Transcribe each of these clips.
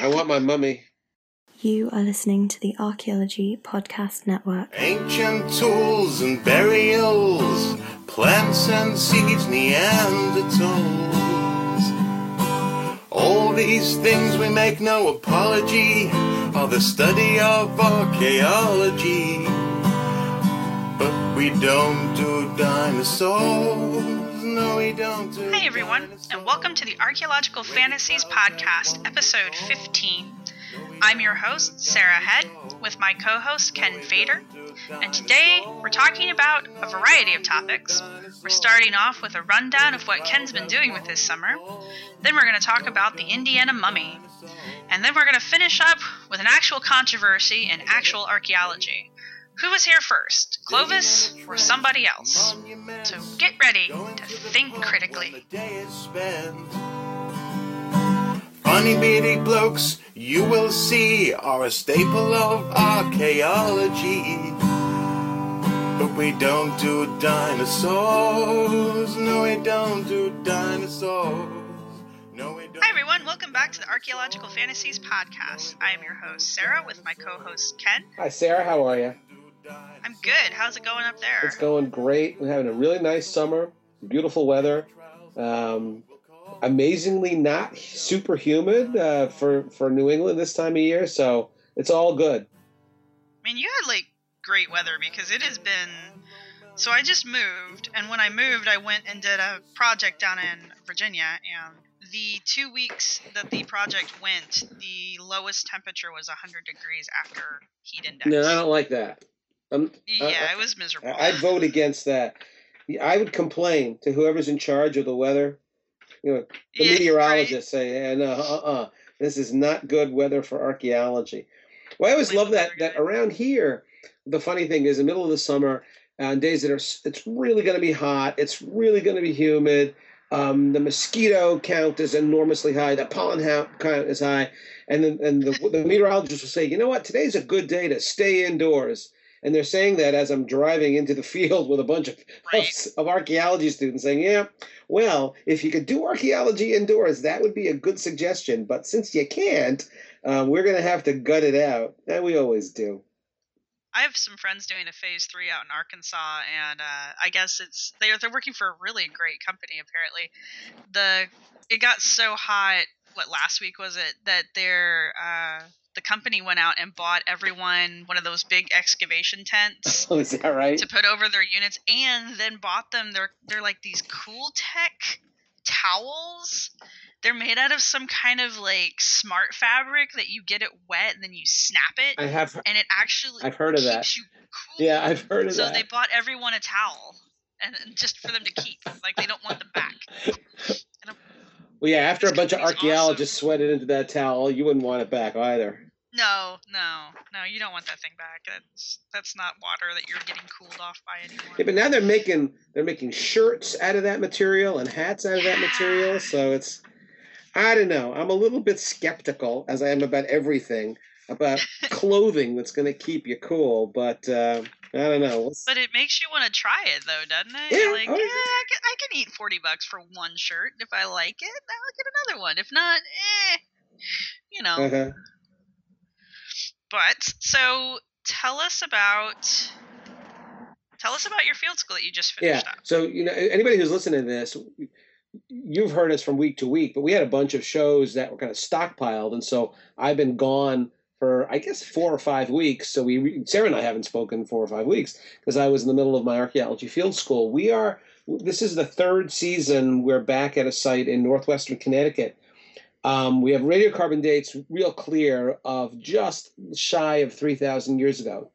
I want my mummy. You are listening to the Archaeology Podcast Network. Ancient tools and burials, plants and seeds, Neanderthals. All these things we make no apology are the study of archaeology. But we don't do dinosaurs. Hi, everyone, and welcome to the Archaeological Fantasies Podcast, episode 15. I'm your host, Sarah Head, with my co host, Ken Feder, and today we're talking about a variety of topics. We're starting off with a rundown of what Ken's been doing with his summer, then we're going to talk about the Indiana mummy, and then we're going to finish up with an actual controversy in actual archaeology. Who was here first, Clovis or somebody else? So get ready to think critically. Funny beady blokes, you will see, are a staple of archaeology. But we don't do dinosaurs. No, we don't do dinosaurs. No, we don't. Hi, everyone. Welcome back to the Archaeological Fantasies podcast. I am your host, Sarah, with my co host, Ken. Hi, Sarah. How are you? I'm good. How's it going up there? It's going great. We're having a really nice summer. Beautiful weather. Um, amazingly not super humid uh, for for New England this time of year. So it's all good. I mean, you had like great weather because it has been. So I just moved, and when I moved, I went and did a project down in Virginia, and the two weeks that the project went, the lowest temperature was 100 degrees after heat index. No, I don't like that. Um, yeah, it was miserable. I- I'd vote against that. I would complain to whoever's in charge of the weather. You know, the Yeah, meteorologists say, yeah, no, uh-uh, this is not good weather for archaeology. Well, I always love that that around here, the funny thing is, in the middle of the summer, on days that are, it's really going to be hot. It's really going to be humid. Um, the mosquito count is enormously high. The pollen count is high, and then and the, the meteorologist will say, you know what, today's a good day to stay indoors. And they're saying that as I'm driving into the field with a bunch of Right. of, of archaeology students saying, yeah, well, if you could do archaeology indoors, that would be a good suggestion. But since you can't, uh, we're going to have to gut it out. And we always do. I have some friends doing a phase three out in Arkansas, and uh, I guess it's they're they're working for a really great company. Apparently, the it got so hot. What last week was it that their uh, the company went out and bought everyone one of those big excavation tents Oh, is that right? to put over their units, and then bought them. They're they're like these cool tech towels. They're made out of some kind of like smart fabric that you get it wet and then you snap it I have. and it actually I've heard of that. keeps you cool. Yeah, I've heard of so that. So they bought everyone a towel, and and just for them to keep. Like they don't want them back. Well, yeah, after a bunch of archaeologists sweated into that towel, you wouldn't want it back either. No, no, no. You don't want that thing back. That's that's not water that you're getting cooled off by anymore. Yeah, but now they're making they're making shirts out of that material and hats out of that material. So it's I don't know. I'm a little bit skeptical, as I am about everything, about clothing that's going to keep you cool. But uh, I don't know. But it makes you want to try it, though, doesn't it? Yeah, like, oh, yeah, yeah. I can, I can eat forty bucks for one shirt. If I like it, I'll get another one. If not, eh, you know. Uh-huh. But so tell us about tell us about your field school that you just Yeah. finished up. So you know, anybody who's listening to this, you've heard us from week to week, but we had a bunch of shows that were kind of stockpiled, and so I've been gone for I guess four or five weeks. So we Sarah and I haven't spoken four or five weeks because I was in the middle of my archaeology field school. We are this is the third season. We're back at a site in northwestern Connecticut. Um, we have radiocarbon dates real clear of just shy of 3,000 years ago,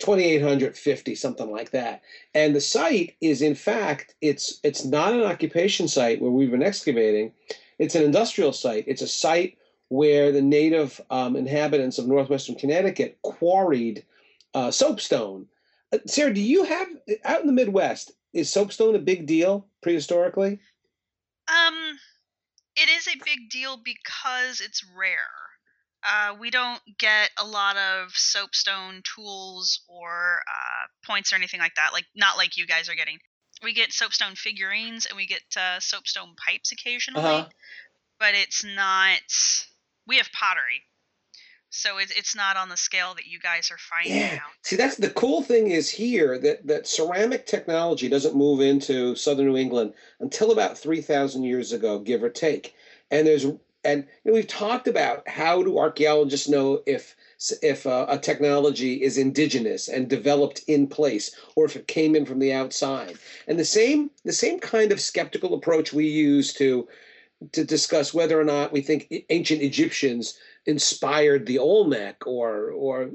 2,850, something like that. And the site is, in fact, it's it's not an occupation site where we've been excavating. It's an industrial site. It's a site where the native um, inhabitants of northwestern Connecticut quarried uh, soapstone. Uh, Sarah, do you have out in the Midwest? Is soapstone a big deal prehistorically? Um, it is a big deal because it's rare. Uh, we don't get a lot of soapstone tools or uh, points or anything like that. Like not like you guys are getting. We get soapstone figurines and we get uh, soapstone pipes occasionally, Uh-huh. but it's not we have pottery, so it's it's not on the scale that you guys are finding Yeah. out. See, that's the cool thing is here that, that ceramic technology doesn't move into southern New England until about 3,000 years ago, give or take. And there's and you know, we've talked about how do archaeologists know if if uh, a technology is indigenous and developed in place or if it came in from the outside. And the same the same kind of skeptical approach we use to to discuss whether or not we think ancient Egyptians inspired the Olmec or or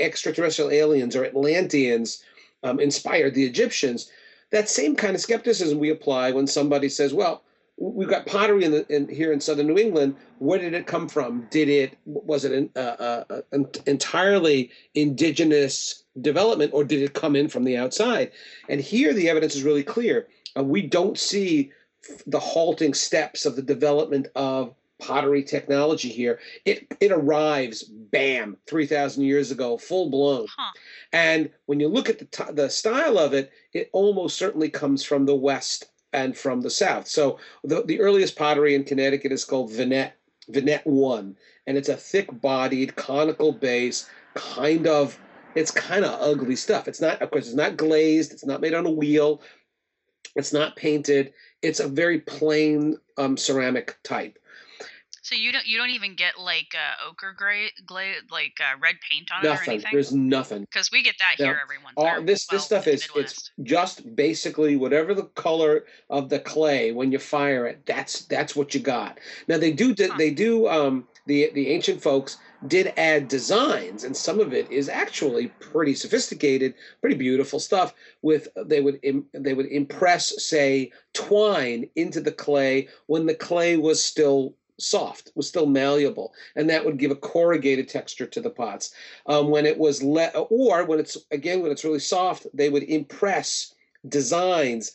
extraterrestrial aliens or Atlanteans um, inspired the Egyptians. That same kind of skepticism we apply when somebody says, "Well, we've got pottery in, the, in here in southern New England. Where did it come from? Did it was it an, uh, uh, uh, entirely indigenous development, or did it come in from the outside?" And here, the evidence is really clear. Uh, we don't see the halting steps of the development of pottery technology here. It it arrives, bam, three thousand years ago, full blown. Huh. And when you look at the t- the style of it, it almost certainly comes from the west and from the south. So the the earliest pottery in Connecticut is called Vinette Vinette One, and it's a thick-bodied conical base, kind of. It's kind of ugly stuff. It's not, of course, it's not glazed. It's not made on a wheel. It's not painted. It's a very plain um, ceramic type. So you don't you don't even get like uh, ochre gray, gla- like uh, red paint on it or Nothing. anything? There's nothing. Because we get that No. here every once. All or, this well, this stuff is it's just basically whatever the color of the clay when you fire it. That's that's what you got. Now they do Huh. they do um the the ancient folks did add designs and some of it is actually pretty sophisticated, pretty beautiful stuff. With they would im, they would impress say twine into the clay when the clay was still soft, was still malleable, and that would give a corrugated texture to the pots. Um, when it was let or when it's again when it's really soft they would impress designs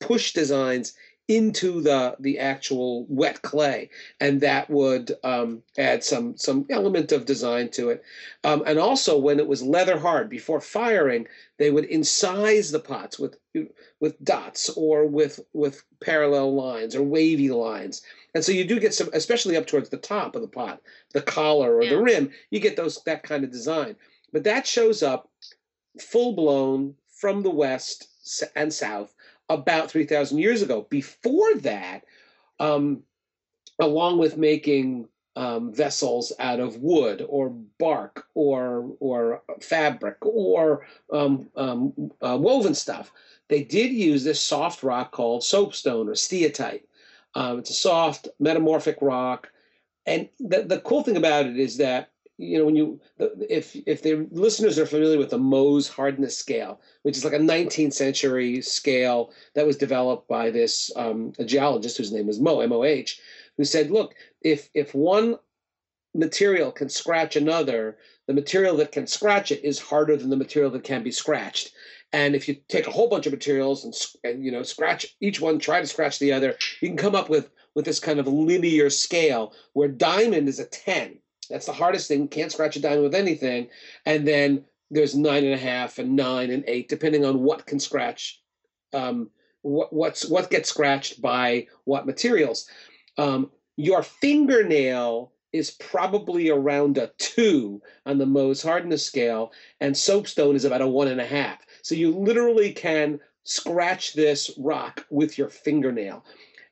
push designs into the the actual wet clay and that would um, add some some element of design to it. Um, and also when it was leather hard before firing they would incise the pots with with dots or with with parallel lines or wavy lines. And so you do get some especially up towards the top of the pot the collar or Yeah. the rim you get those that kind of design. But that shows up full blown from the west and south about 3000 years ago. Before that um, along with making um, vessels out of wood or bark or or fabric or um, um, uh, woven stuff they did use this soft rock called soapstone or steatite. Um, it's a soft metamorphic rock. And the, the cool thing about it is that you know when you if if the listeners are familiar with the Mohs hardness scale, which is like a 19th century scale that was developed by this um, a geologist whose name was Moh M O H, who said, look, if if one material can scratch another, the material that can scratch it is harder than the material that can be scratched. And if you take a whole bunch of materials and, and you know scratch each one, try to scratch the other, you can come up with with this kind of linear scale where diamond is a 10. That's the hardest thing. Can't scratch a diamond with anything. And then there's nine and a half and nine and eight, depending on what can scratch, um, what what's what gets scratched by what materials. Um, your fingernail is probably around a two on the Mohs hardness scale, and soapstone is about a one and a half. So you literally can scratch this rock with your fingernail.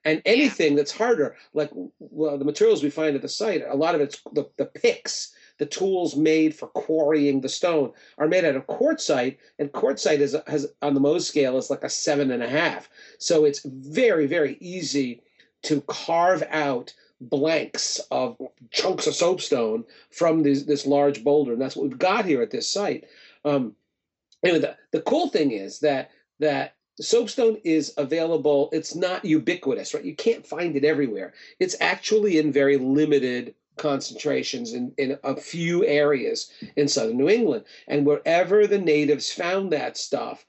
And anything that's harder, like well, the materials we find at the site, a lot of it's the, the picks, the tools made for quarrying the stone, are made out of quartzite, and quartzite is has on the Mohs scale is like a seven and a half. So it's very very easy to carve out blanks of chunks of soapstone from this this large boulder, and that's what we've got here at this site. Um, anyway, the, the cool thing is that that soapstone is available. It's not ubiquitous, right? You can't find it everywhere. It's actually in very limited concentrations in, in a few areas in southern New England. And wherever the natives found that stuff,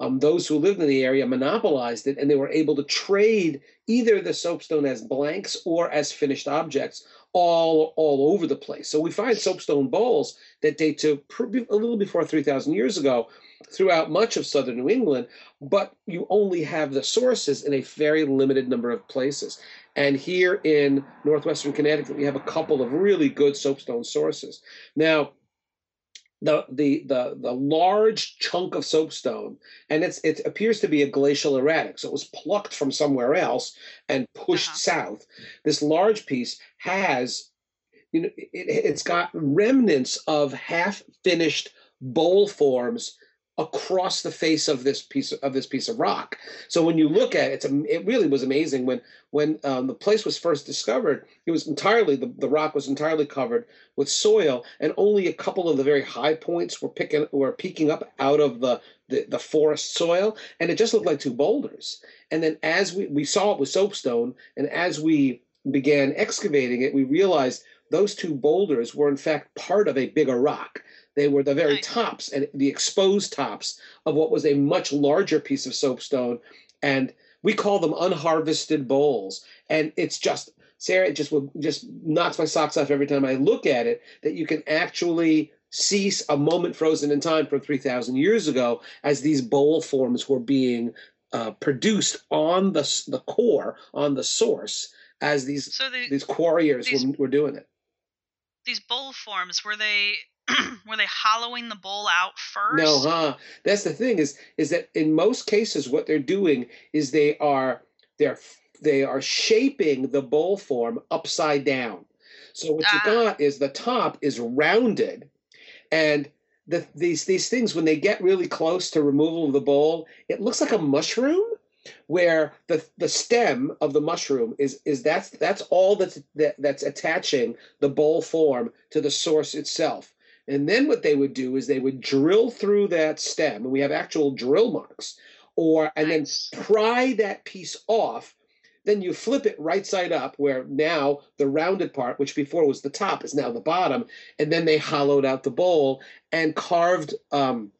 um, those who lived in the area monopolized it and they were able to trade either the soapstone as blanks or as finished objects all all over the place. So we find soapstone bowls that date to a little before 3,000 years ago throughout much of southern New England, but you only have the sources in a very limited number of places. And here in northwestern Connecticut, we have a couple of really good soapstone sources. Now, the the the the large chunk of soapstone, and it's it appears to be a glacial erratic, so it was plucked from somewhere else and pushed Uh-huh. south. This large piece has, you know, it, it's got remnants of half finished bowl forms across the face of this piece of this piece of rock. So when you look at it, it really was amazing when when um, the place was first discovered. It was entirely the, the rock was entirely covered with soil, and only a couple of the very high points were picking were peeking up out of the the, the forest soil, and it just looked like two boulders. And then as we we saw it with soapstone, and as we began excavating it, we realized those two boulders were in fact part of a bigger rock. They were the very tops and the exposed tops of what was a much larger piece of soapstone. And we call them unharvested bowls. And it's just, Sarah, it just would just knocks my socks off every time I look at it that you can actually see a moment frozen in time from 3,000 years ago as these bowl forms were being uh, produced on the, the core, on the source, as these, So the, these quarriers these- were, were doing it. these bowl forms were they were they hollowing the bowl out first? No, huh? That's the thing is is that in most cases what they're doing is they are they're they are shaping the bowl form upside down. So what Ah. you got is the top is rounded and the, these these things when they get really close to removal of the bowl, it looks like a mushroom where the the stem of the mushroom is is that's that's all that's that, that's attaching the bowl form to the source itself. And then what they would do is they would drill through that stem, and we have actual drill marks, or and Nice. then pry that piece off. Then you flip it right side up, where now the rounded part, which before was the top, is now the bottom. And then they hollowed out the bowl and carved um,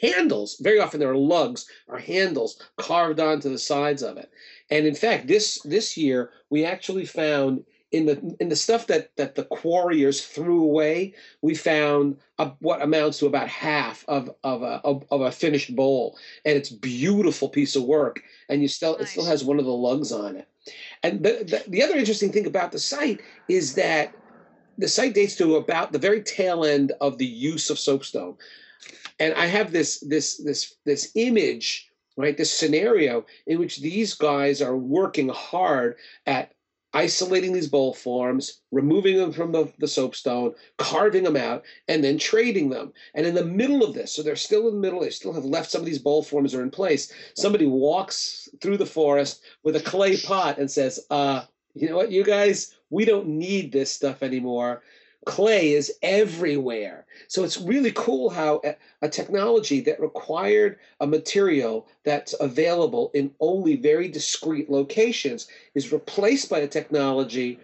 handles. Very often there are lugs or handles carved onto the sides of it. And in fact, this this year we actually found in the in the stuff that that the quarriers threw away, we found a, what amounts to about half of of a of, of a finished bowl, and it's beautiful piece of work. And you still it still has one of the lugs on it. And the, the the other interesting thing about the site is that the site dates to about the very tail end of the use of soapstone. And I have this this this this image, right? This scenario in which these guys are working hard at isolating these bowl forms, removing them from the, the soapstone, carving them out, and then trading them. And in the middle of this, so they're still in the middle, they still have left some of these bowl forms are in place. Somebody walks through the forest with a clay pot and says, uh, you know what, you guys, we don't need this stuff anymore. Clay is everywhere. So it's really cool how a, a technology that required a material that's available in only very discrete locations is replaced by a technology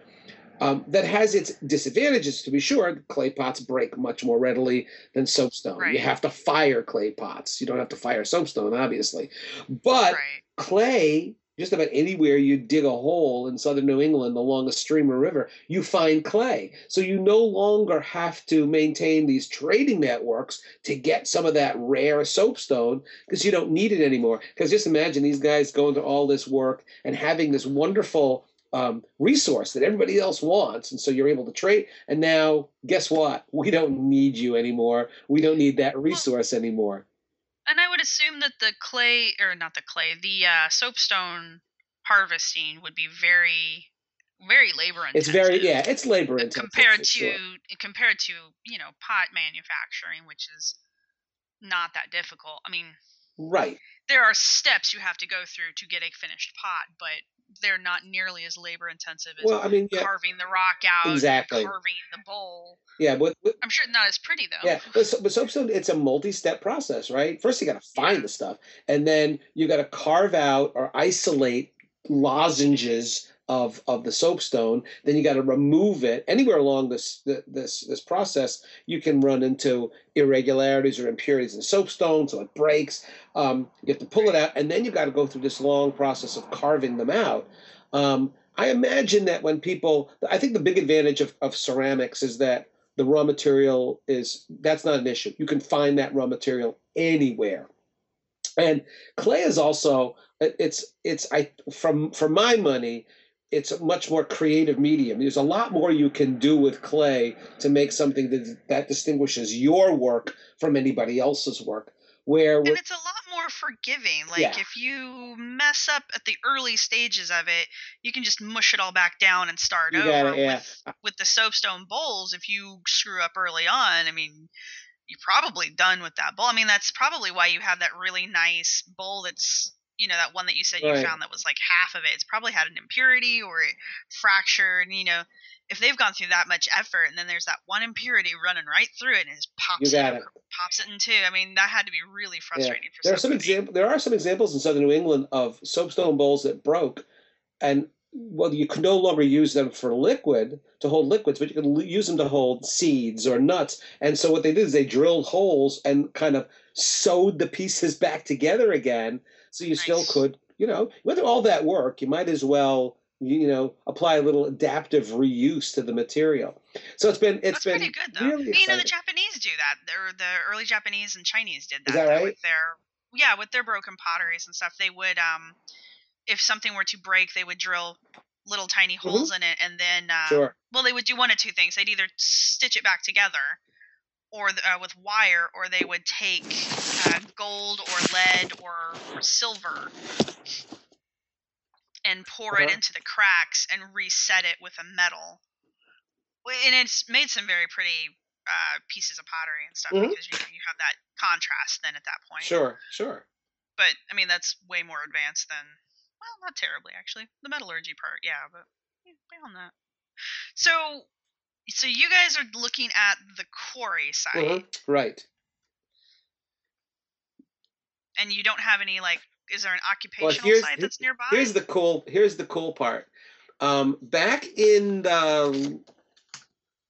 um, that has its disadvantages, to be sure. Clay pots break much more readily than soapstone. Right. You have to fire clay pots. You don't have to fire soapstone, obviously. But right. clay just about anywhere you dig a hole in southern New England along a stream or river, you find clay. So you no longer have to maintain these trading networks to get some of that rare soapstone because you don't need it anymore. Because just imagine these guys going to all this work and having this wonderful um, resource that everybody else wants. And so you're able to trade. And now, guess what? We don't need you anymore. We don't need that resource anymore. And I would assume that the clay, or not the clay, the uh, soapstone harvesting would be very, very labor intensive. It's very, yeah, it's labor intensive. compared to sure. compared to you know pot manufacturing, which is not that difficult. I mean, Right. there are steps you have to go through to get a finished pot, but they're not nearly as labor intensive as Well, I mean, yeah, carving the rock out, Exactly. carving the bowl. yeah, but, but I'm sure not as pretty though. yeah, but, so- but soapstone, it's a multi-step process, right? First, you got to find the stuff, and then you got to carve out or isolate lozenges of of the soapstone. Then you got to remove it. Anywhere along this this this process, you can run into irregularities or impurities in soapstone, so it breaks. Um, you have to pull it out, and then you got to go through this long process of carving them out. Um, I imagine that when people, I think the big advantage of, of ceramics is that the raw material is that's not an issue. You can find that raw material anywhere. And clay is also it's it's I from for my money it's a much more creative medium. There's a lot more you can do with clay to make something that that distinguishes your work from anybody else's work. Where and it's a lot more forgiving. Like Yeah. if you mess up at the early stages of it, you can just mush it all back down and start You over. gotta- yeah. With with the soapstone bowls, if you screw up early on, I mean, you're probably done with that bowl. I mean, that's probably why you have that really nice bowl that's you know that one that you said you found that was like half of it. It's probably had an impurity or it fractured. And, you know, if they've gone through that much effort and then there's that one impurity running right through it and it just pops You it got it. pops it in two. I mean, that had to be really frustrating for there are some somebody. example there are some examples in southern New England of soapstone bowls that broke, and well, you can no longer use them for liquid to hold liquids, but you can l- use them to hold seeds or nuts. And so what they did is they drilled holes and kind of sewed the pieces back together again, so you still could, you know, with all that work, you might as well. You know, apply a little adaptive reuse to the material. So it's been it's That's been pretty good though. really you know, the. Japanese do that. They're, the early Japanese and Chinese did that, Is that right? with their yeah, with their broken potteries and stuff. They would um if something were to break, they would drill little tiny holes in it and then uh, Mm-hmm. Sure. well they would do one of two things they'd either stitch it back together or uh, with wire or they would take uh, gold or lead or, or silver and pour it Uh-huh. into the cracks and reset it with a metal and it's made some very pretty uh, pieces of pottery and stuff Mhm. because you, you have that contrast then at that point Sure, sure. but i mean that's way more advanced than well not terribly actually the metallurgy part yeah but beyond that so so you guys are looking at the quarry site Mhm, Right. and you don't have any like is there an Well, occupational here's site that's nearby here's the cool here's the cool part. Um, back in the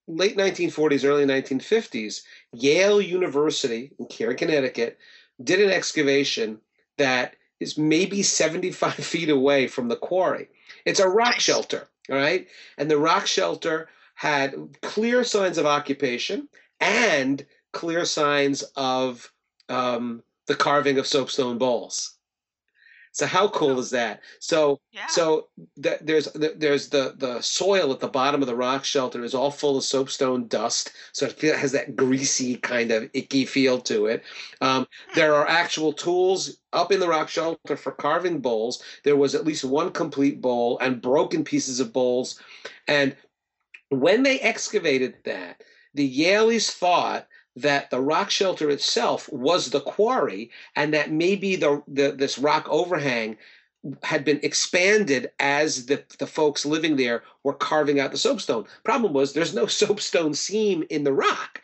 late 1940s, early 1950s, Yale University in Cary, Connecticut, did an excavation that is maybe 75 feet away from the quarry. It's a rock Nice. shelter, all right? And the rock shelter had clear signs of occupation and clear signs of um, the carving of soapstone bowls. So how cool is that? So yeah so th- there's th- there's the the soil at the bottom of the rock shelter is all full of soapstone dust, so it feel, has that greasy kind of icky feel to it. Um, there are actual tools up in the rock shelter for carving bowls. There was at least one complete bowl and broken pieces of bowls, and when they excavated that, the Yaleys thought that the rock shelter itself was the quarry, and that maybe the, the this rock overhang had been expanded as the, the folks living there were carving out the soapstone. Problem was there's no soapstone seam in the rock.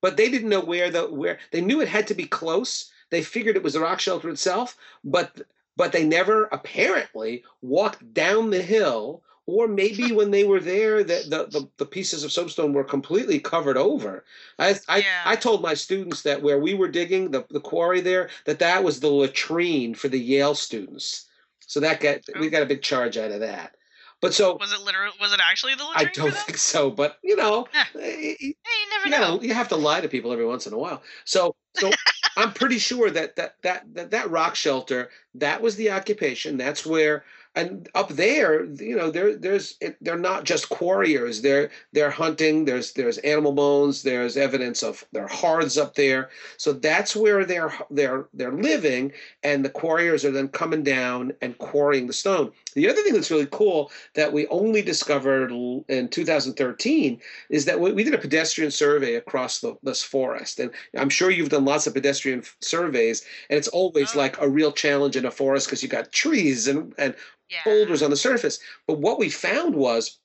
But they didn't know where the where they knew it had to be close. They figured it was the rock shelter itself, but but they never apparently walked down the hill or maybe when they were there the, the, the, the pieces of soapstone were completely covered over. I, I, Yeah. I told my students that where we were digging the, the quarry there that that was the latrine for the yale students. So that got we got a big charge out of that. But so was it literal was it actually the i latrine for don't think so but you know eh, hey you never you know know. you have to lie to people every once in a while. So so i'm pretty sure that that that that, that rock shelter that was the occupation. That's where and up there you know there there's it, they're not just quarriers. They're they're hunting. There's there's animal bones. There's evidence of their hearths up there. So that's where they're they're they're living. And the quarriers are then coming down and quarrying the stone. The other thing that's really cool that we only discovered in 2013 is that we, we did a pedestrian survey across the, this forest. And i'm sure you've done lots of pedestrian f- surveys. And it's always Oh. like a real challenge in a forest because you've got trees and, and yeah. boulders on the surface. But what we found was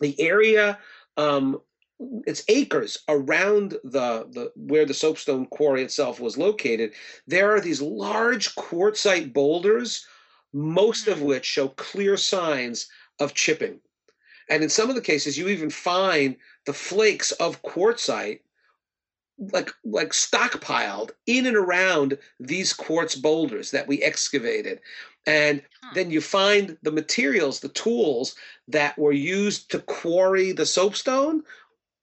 the area um, it's acres around the, the where the soapstone quarry itself was located there are these large quartzite boulders most of Mhm. which show clear signs of chipping. And in some of the cases you even find the flakes of quartzite like like stockpiled in and around these quartz boulders that we excavated and Huh. then you find the materials the tools that were used to quarry the soapstone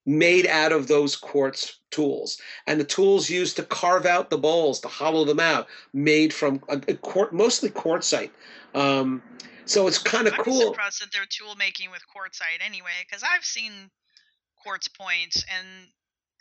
made out of those quartz tools. And the tools used to carve out the bowls to hollow them out made from a, a quart, mostly quartzite. Um, so it's kind of I'm cool. surprised that they're tool making with quartzite anyway, because I've seen quartz points and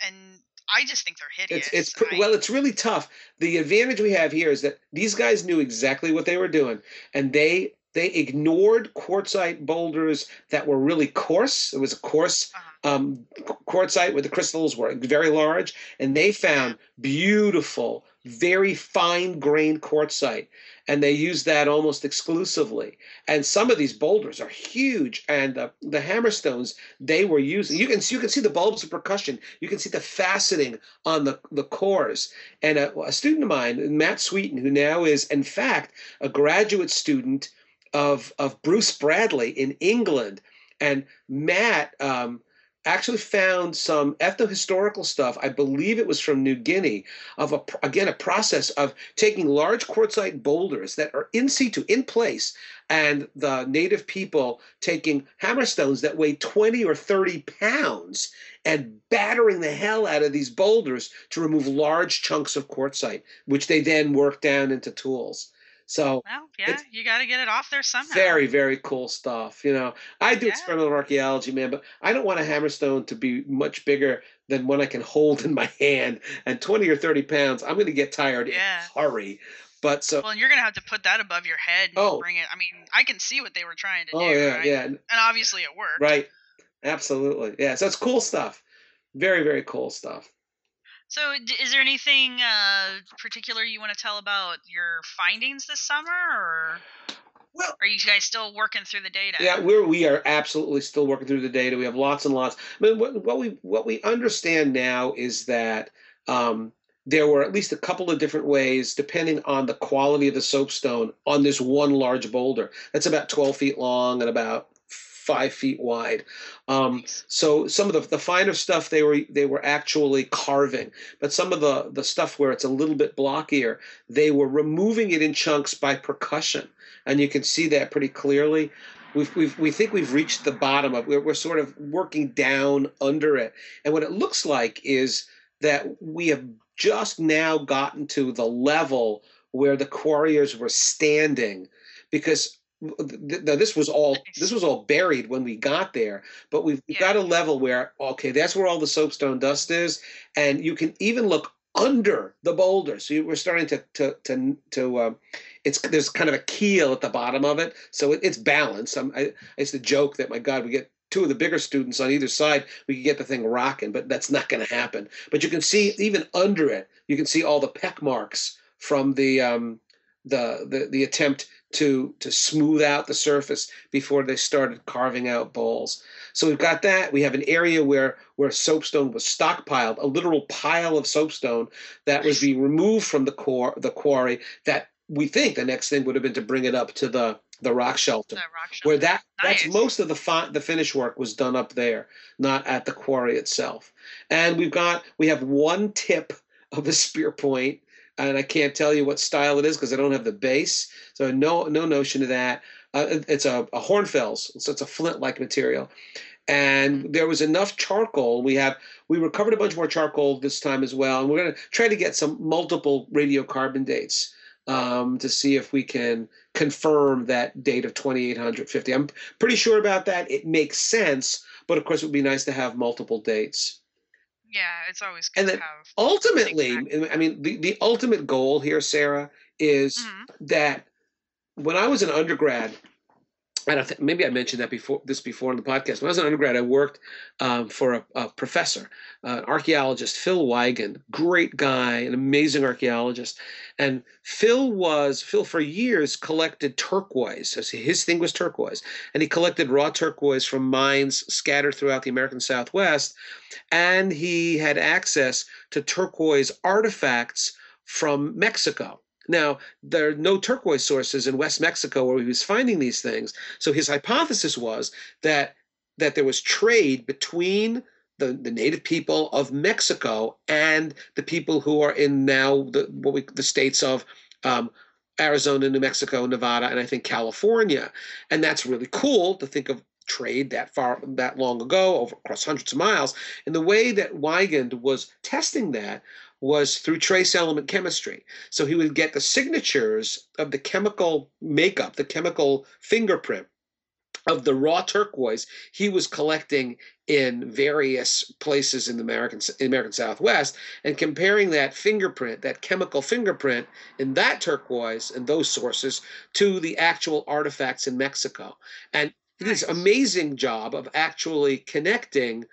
and I just think they're hideous. it's it's pr- I- well it's really tough the advantage we have here is that these guys knew exactly what they were doing and they they ignored quartzite boulders that were really coarse it was a coarse Uh-huh. um, quartzite where the crystals were very large, and they found beautiful, very fine grained quartzite, and they use that almost exclusively. And some of these boulders are huge, and uh, the hammerstones they were using. You can you can see the bulbs of percussion. You can see the faceting on the the cores. And a, a student of mine, Matt Sweeten, who now is in fact a graduate student of of Bruce Bradley in England, and Matt. Um, actually found some ethnohistorical stuff. I believe it was from New Guinea of a again a process of taking large quartzite boulders that are in situ in place and the native people taking hammerstones that weigh 20 or 30 pounds and battering the hell out of these boulders to remove large chunks of quartzite which they then work down into tools. So well, yeah, you got to get it off there somehow. very very cool stuff you know i do Yeah. experimental archaeology man but i don't want a hammerstone to be much bigger than one i can hold in my hand and 20 or 30 pounds i'm going to get tired Yeah. in a hurry but so Well, and you're gonna have to put that above your head and Oh. bring it. I mean, I can see what they were trying to oh do. yeah right? yeah And obviously it worked. right absolutely yeah so it's cool stuff very very cool stuff So, d- is there anything uh, particular you want to tell about your findings this summer, or Well- are you guys still working through the data? Yeah, we're we are absolutely still working through the data. We have lots and lots. I mean, what, what we what we understand now is that um, there were at least a couple of different ways, depending on the quality of the soapstone, on this one large boulder. That's about twelve feet long and about five feet wide. Um, so some of the, the finer stuff they were they were actually carving, but some of the the stuff where it's a little bit blockier, they were removing it in chunks by percussion, and you can see that pretty clearly. We've, we've, we think we've reached the bottom of we're, we're sort of working down under it, and what it looks like is that we have just now gotten to the level where the quarriers were standing, because th- th- this was all this was all buried when we got there but we've Yeah. got a level where okay that's where all the soapstone dust is and you can even look under the boulder. So you, we're starting to to to, to um, it's there's kind of a keel at the bottom of it so it, it's balanced. I'm, I, I used to joke that my god we get two of the bigger students on either side we could get the thing rocking but that's not going to happen. But you can see even under it you can see all the peck marks from the um the the, the attempt to to smooth out the surface before they started carving out bowls. So we've got that. We have an area where where soapstone was stockpiled, a literal pile of soapstone that was being removed from the core the quarry. That we think the next thing would have been to bring it up to the the rock shelter The rock shelter. where that that's most of the fi- the finish work was done up there, not at the quarry itself. And we've got we have one tip of a spear point, and I can't tell you what style it is because I don't have the base, so no no notion of that. Uh, it's a, a hornfels, so it's a flint-like material. And there was enough charcoal. We have we recovered a bunch more charcoal this time as well, and we're going to try to get some multiple radiocarbon dates um, to see if we can confirm that date of 2850. I'm pretty sure about that. It makes sense, but of course, it would be nice to have multiple dates. Yeah, it's always good And to then have. Ultimately, I mean, the, the ultimate goal here, Sarah, is Mhm. that when I was an undergrad, I don't think maybe I mentioned that before this before in the podcast. When I was an undergrad, I worked um, for a, a professor, uh, an archaeologist, Phil Weigand, great guy, an amazing archaeologist. And Phil was Phil for years collected turquoise. So his thing was turquoise, and he collected raw turquoise from mines scattered throughout the American Southwest, and he had access to turquoise artifacts from Mexico. Now, there are no turquoise sources in West Mexico where he was finding these things. So his hypothesis was that that there was trade between the, the native people of Mexico and the people who are in now the what we the states of um, Arizona, New Mexico, Nevada, and I think California. And that's really cool to think of trade that far that long ago over across hundreds of miles and the way that Weigand was testing that was through trace element chemistry so he would get the signatures of the chemical makeup the chemical fingerprint of the raw turquoise he was collecting in various places in the American in American Southwest and comparing that fingerprint, that chemical fingerprint in that turquoise and those sources to the actual artifacts in Mexico. And this amazing job of actually connecting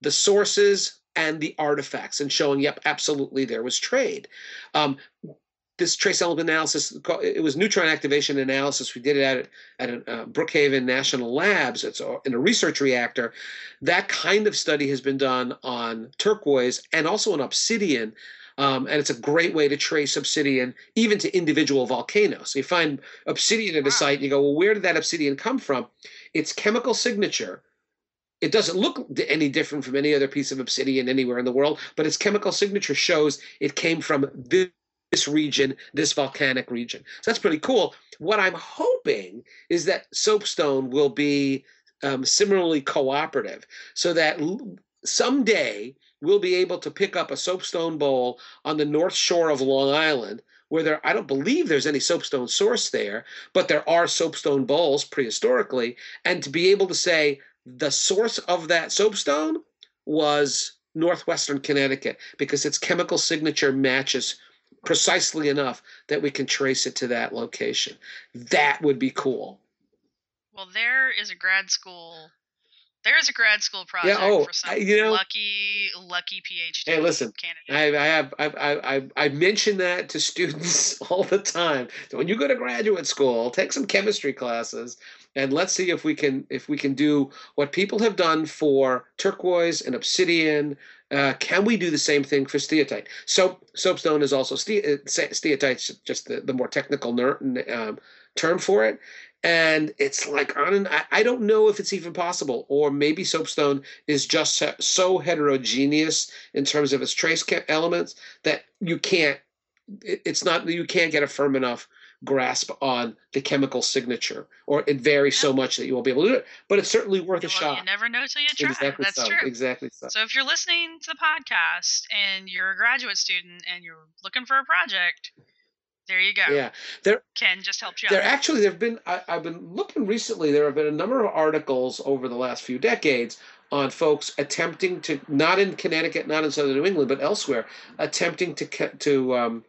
the sources and the artifacts and showing, yep, absolutely there was trade. Um, this trace element analysis, it was neutron activation analysis. We did it at, at uh, Brookhaven National Labs. It's in a research reactor. That kind of study has been done on turquoise and also on obsidian. Um, and it's a great way to trace obsidian even to individual volcanoes. So you find obsidian at a site and you go, well, where did that obsidian come from? Its chemical signature it doesn't look any different from any other piece of obsidian anywhere in the world, but its chemical signature shows it came from this region, this volcanic region. So that's pretty cool. What I'm hoping is that soapstone will be um, similarly cooperative so that someday we'll be able to pick up a soapstone bowl on the north shore of Long Island where there I don't believe there's any soapstone source there, but there are soapstone bowls prehistorically and to be able to say the source of that soapstone was northwestern Connecticut because its chemical signature matches precisely enough that we can trace it to that location. That would be cool. Well, there is a grad school. There is a grad school project yeah, oh, for some you know, lucky, lucky PhD. Hey, listen, I, I, have I, I I mention that to students all the time. So when you go to graduate school, take some chemistry classes, and let's see if we can if we can do what people have done for turquoise and obsidian uh, can we do the same thing for steatite? Soap, soapstone is also ste- uh, steatite, just the, the more technical ner- um, term for it. And it's like on I don't know if it's even possible, or maybe soapstone is just so heterogeneous in terms of its trace elements that you can't. It's not you can't get a firm enough grasp on the chemical signature, or it varies yeah. so much that you won't be able to do it. But it's certainly worth a shot. You never know till you try. Exactly That's so. true. Exactly so. So if you're listening to the podcast and you're a graduate student and you're looking for a project, there you go. Yeah, there Ken just helped you there actually there have been I, I've been looking recently. There have been a number of articles over the last few decades on folks attempting to not in Connecticut, not in southern New England, but elsewhere, attempting to to um,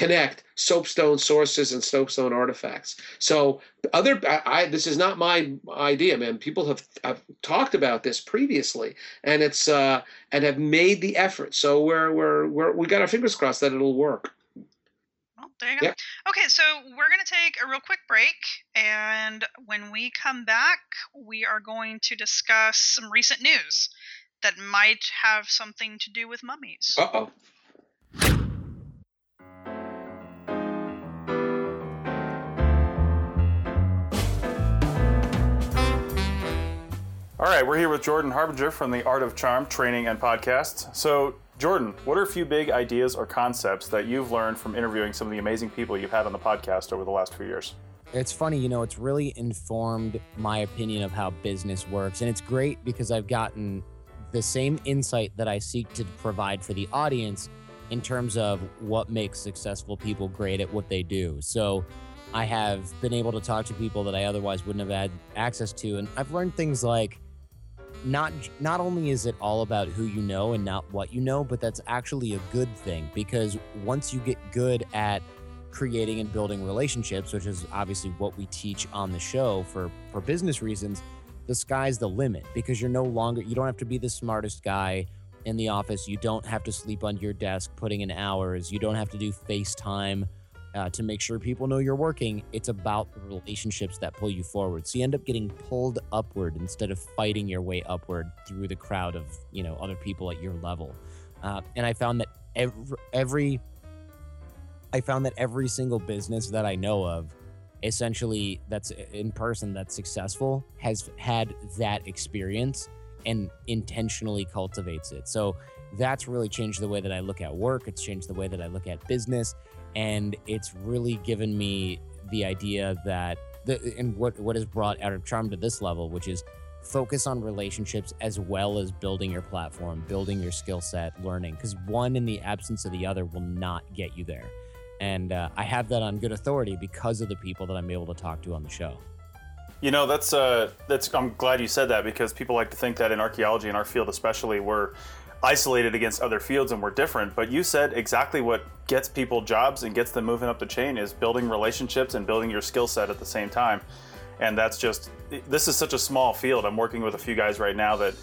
connect soapstone sources and soapstone artifacts. So other, I, I, this is not my idea, man. People have, have talked about this previously, and it's uh, and have made the effort. So we're we're, we're we got our fingers crossed that it'll work. Well, there you go. Yep. Okay, so we're going to take a real quick break, and when we come back, we are going to discuss some recent news that might have something to do with mummies. Uh oh. Right, we're here with Jordan Harbinger from the Art of Charm Training and Podcast. So, Jordan, what are a few big ideas or concepts that you've learned from interviewing some of the amazing people you've had on the podcast over the last few years? It's funny, you know, it's really informed my opinion of how business works. And it's great because I've gotten the same insight that I seek to provide for the audience in terms of what makes successful people great at what they do. So, I have been able to talk to people that I otherwise wouldn't have had access to. And I've learned things like, not not only is it all about who you know and not what you know, but that's actually a good thing because once you get good at creating and building relationships, which is obviously what we teach on the show for for business reasons, the sky's the limit because you're no longer you don't have to be the smartest guy in the office, you don't have to sleep under your desk putting in hours, you don't have to do FaceTime uh, to make sure people know you're working. It's about the relationships that pull you forward. So you end up getting pulled upward instead of fighting your way upward through the crowd of you know other people at your level. Uh, and I found that every, every I found that every single business that I know of, essentially that's in person that's successful, has had that experience and intentionally cultivates it. So that's really changed the way that I look at work. It's changed the way that I look at business. And it's really given me the idea that the and what what has brought Art of Charm to this level, which is focus on relationships as well as building your platform, building your skill set, learning. Because one in the absence of the other will not get you there. And uh, I have that on good authority because of the people that I'm able to talk to on the show. You know, that's uh, that's. I'm glad you said that because people like to think that in archaeology, in our field especially, we're isolated against other fields and we're different. But you said exactly what gets people jobs and gets them moving up the chain is building relationships and building your skill set at the same time. And that's just this is such a small field. I'm working with a few guys right now that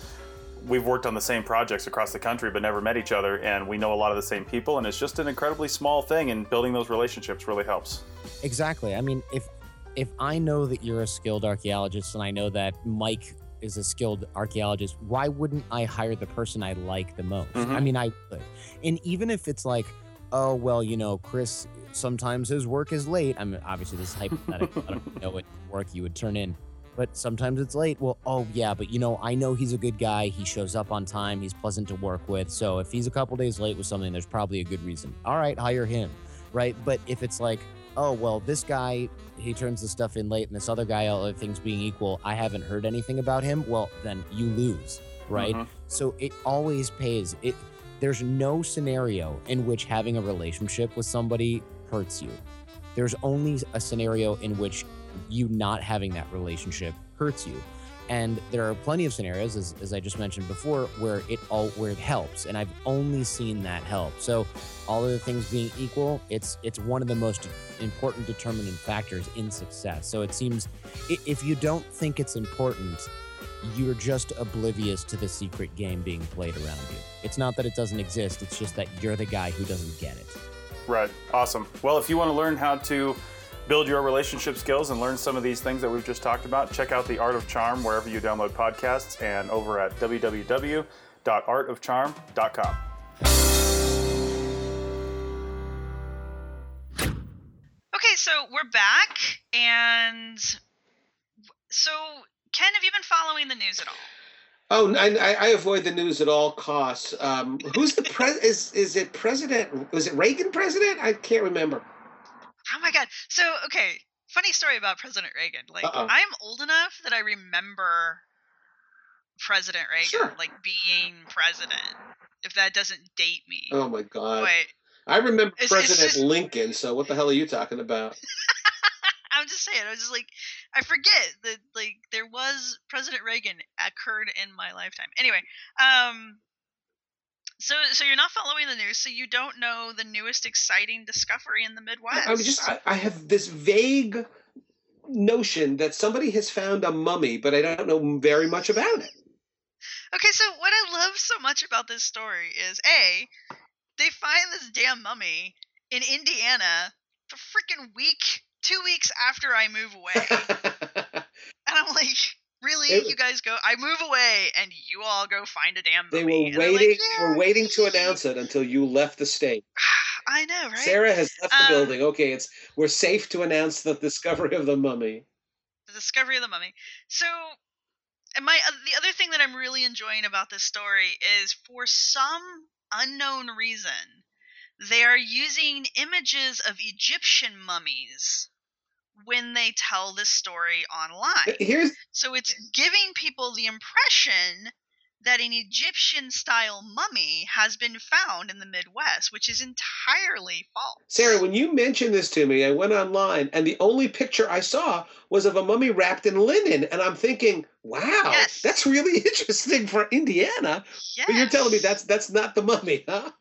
we've worked on the same projects across the country but never met each other and we know a lot of the same people and it's just an incredibly small thing and building those relationships really helps. Exactly. I mean, if if I know that you're a skilled archaeologist and I know that Mike is a skilled archaeologist, why wouldn't I hire the person I like the most? Mhm. I mean, I would. And even if it's like, oh, well, you know, Chris, sometimes his work is late. I mean, obviously, this is hypothetical. I don't know what work you would turn in, but sometimes it's late. Well, oh, yeah, but you know, I know he's a good guy. He shows up on time. He's pleasant to work with. So if he's a couple days late with something, there's probably a good reason. All right, hire him. Right. But if it's like, oh, well, this guy, he turns the stuff in late, and this other guy, all other things being equal, I haven't heard anything about him. Well, then you lose. Right. Mhm. So it always pays. It there's no scenario in which having a relationship with somebody hurts you. There's only a scenario in which you not having that relationship hurts you. And there are plenty of scenarios, as, as I just mentioned before, where it all where it helps. And I've only seen that help. So all other things being equal, it's it's one of the most important determining factors in success. So it seems if you don't think it's important, you're just oblivious to the secret game being played around you. It's not that it doesn't exist, it's just that you're the guy who doesn't get it. Right. Awesome. Well, if you want to learn how to build your relationship skills and learn some of these things that we've just talked about, check out The Art of Charm wherever you download podcasts and over at www.artofcharm.com. Okay, so we're back, and so Ken, have you been following the news at all? Oh, I, I- I avoid the news at all costs. Um, who's the pres? Is is it President? Was it Reagan president? I can't remember. Oh my god! So okay, funny story about President Reagan. Like Uh-oh. I'm old enough that I remember President Reagan, Sure. like being president. If that doesn't date me, Oh my God! wait, I remember It's- it's President just- Lincoln. So what the hell are you talking about? I'm just saying. I was just like, I forget that like there was President Reagan occurred in my lifetime. Anyway, um, so so you're not following the news, so you don't know the newest exciting discovery in the Midwest. I'm just I, I have this vague notion that somebody has found a mummy, but I don't know very much about it. Okay, so what I love so much about this story is A, they find this damn mummy in Indiana the freaking week, two weeks after I move away. and I'm like, really? It- you guys go, I move away, and you all go find a damn they mummy. were like, waiting. they "Yeah, were waiting to announce it until you left the state. I know, right? Sarah has left the Um, building. Okay, it's we're safe to announce the discovery of the mummy. the discovery of the mummy. So, and my uh, the other thing that I'm really enjoying about this story is for some unknown reason, they are using images of Egyptian mummies when they tell this story online. Here's So it's giving people the impression that an Egyptian style mummy has been found in the Midwest, which is entirely false. Sarah. When you mentioned this to me, I went online, and the only picture I saw was of a mummy wrapped in linen, and I'm thinking, wow, Yes. that's really interesting for Indiana. But you're telling me that's that's not the mummy, huh?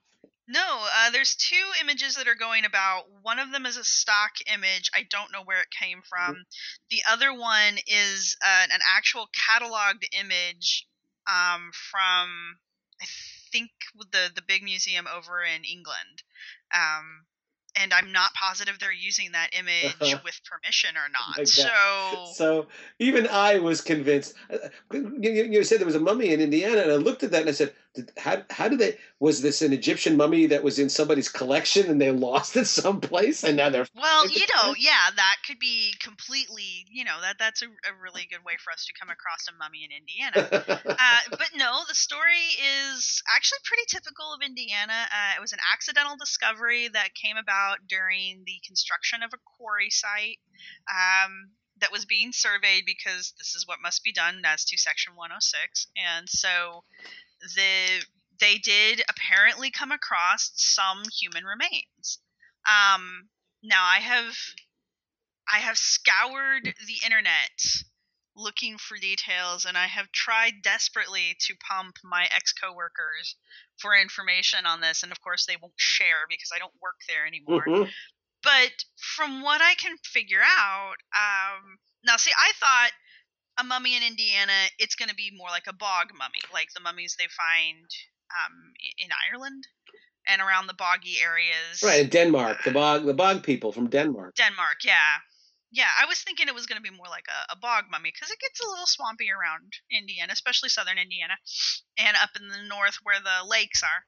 No, uh, there's two images that are going about. One of them is a stock image. I don't know where it came from. The other one is uh, an actual cataloged image um, from, I think, the the big museum over in England. Um, and I'm not positive they're using that image Uh-huh. with permission or not. so So even I was convinced. Uh, you you said there was a mummy in Indiana, and I looked at that and I said, did, "How how did they? Was this an Egyptian mummy that was in somebody's collection and they lost it someplace and now they're Well, you know, yeah, that could be completely, you know, that that's a, a really good way for us to come across a mummy in Indiana. uh, but no, the story is actually pretty typical of Indiana. Uh, it was an accidental discovery that came about during the construction of a quarry site. Um, that was being surveyed because this is what must be done as to Section 106, and so the they did apparently come across some human remains. Um, now I have I have scoured the internet looking for details and I have tried desperately to pump my ex coworkers for information on this and of course they won't share because I don't work there anymore. Mhm. But from what I can figure out, um, now see, I thought a mummy in Indiana, it's going to be more like a bog mummy, like the mummies they find um, in Ireland and around the boggy areas. Right, in Denmark, the bog, the bog people from Denmark. Denmark, yeah. Yeah, I was thinking it was going to be more like a, a bog mummy because it gets a little swampy around Indiana, especially southern Indiana, and up in the north where the lakes are,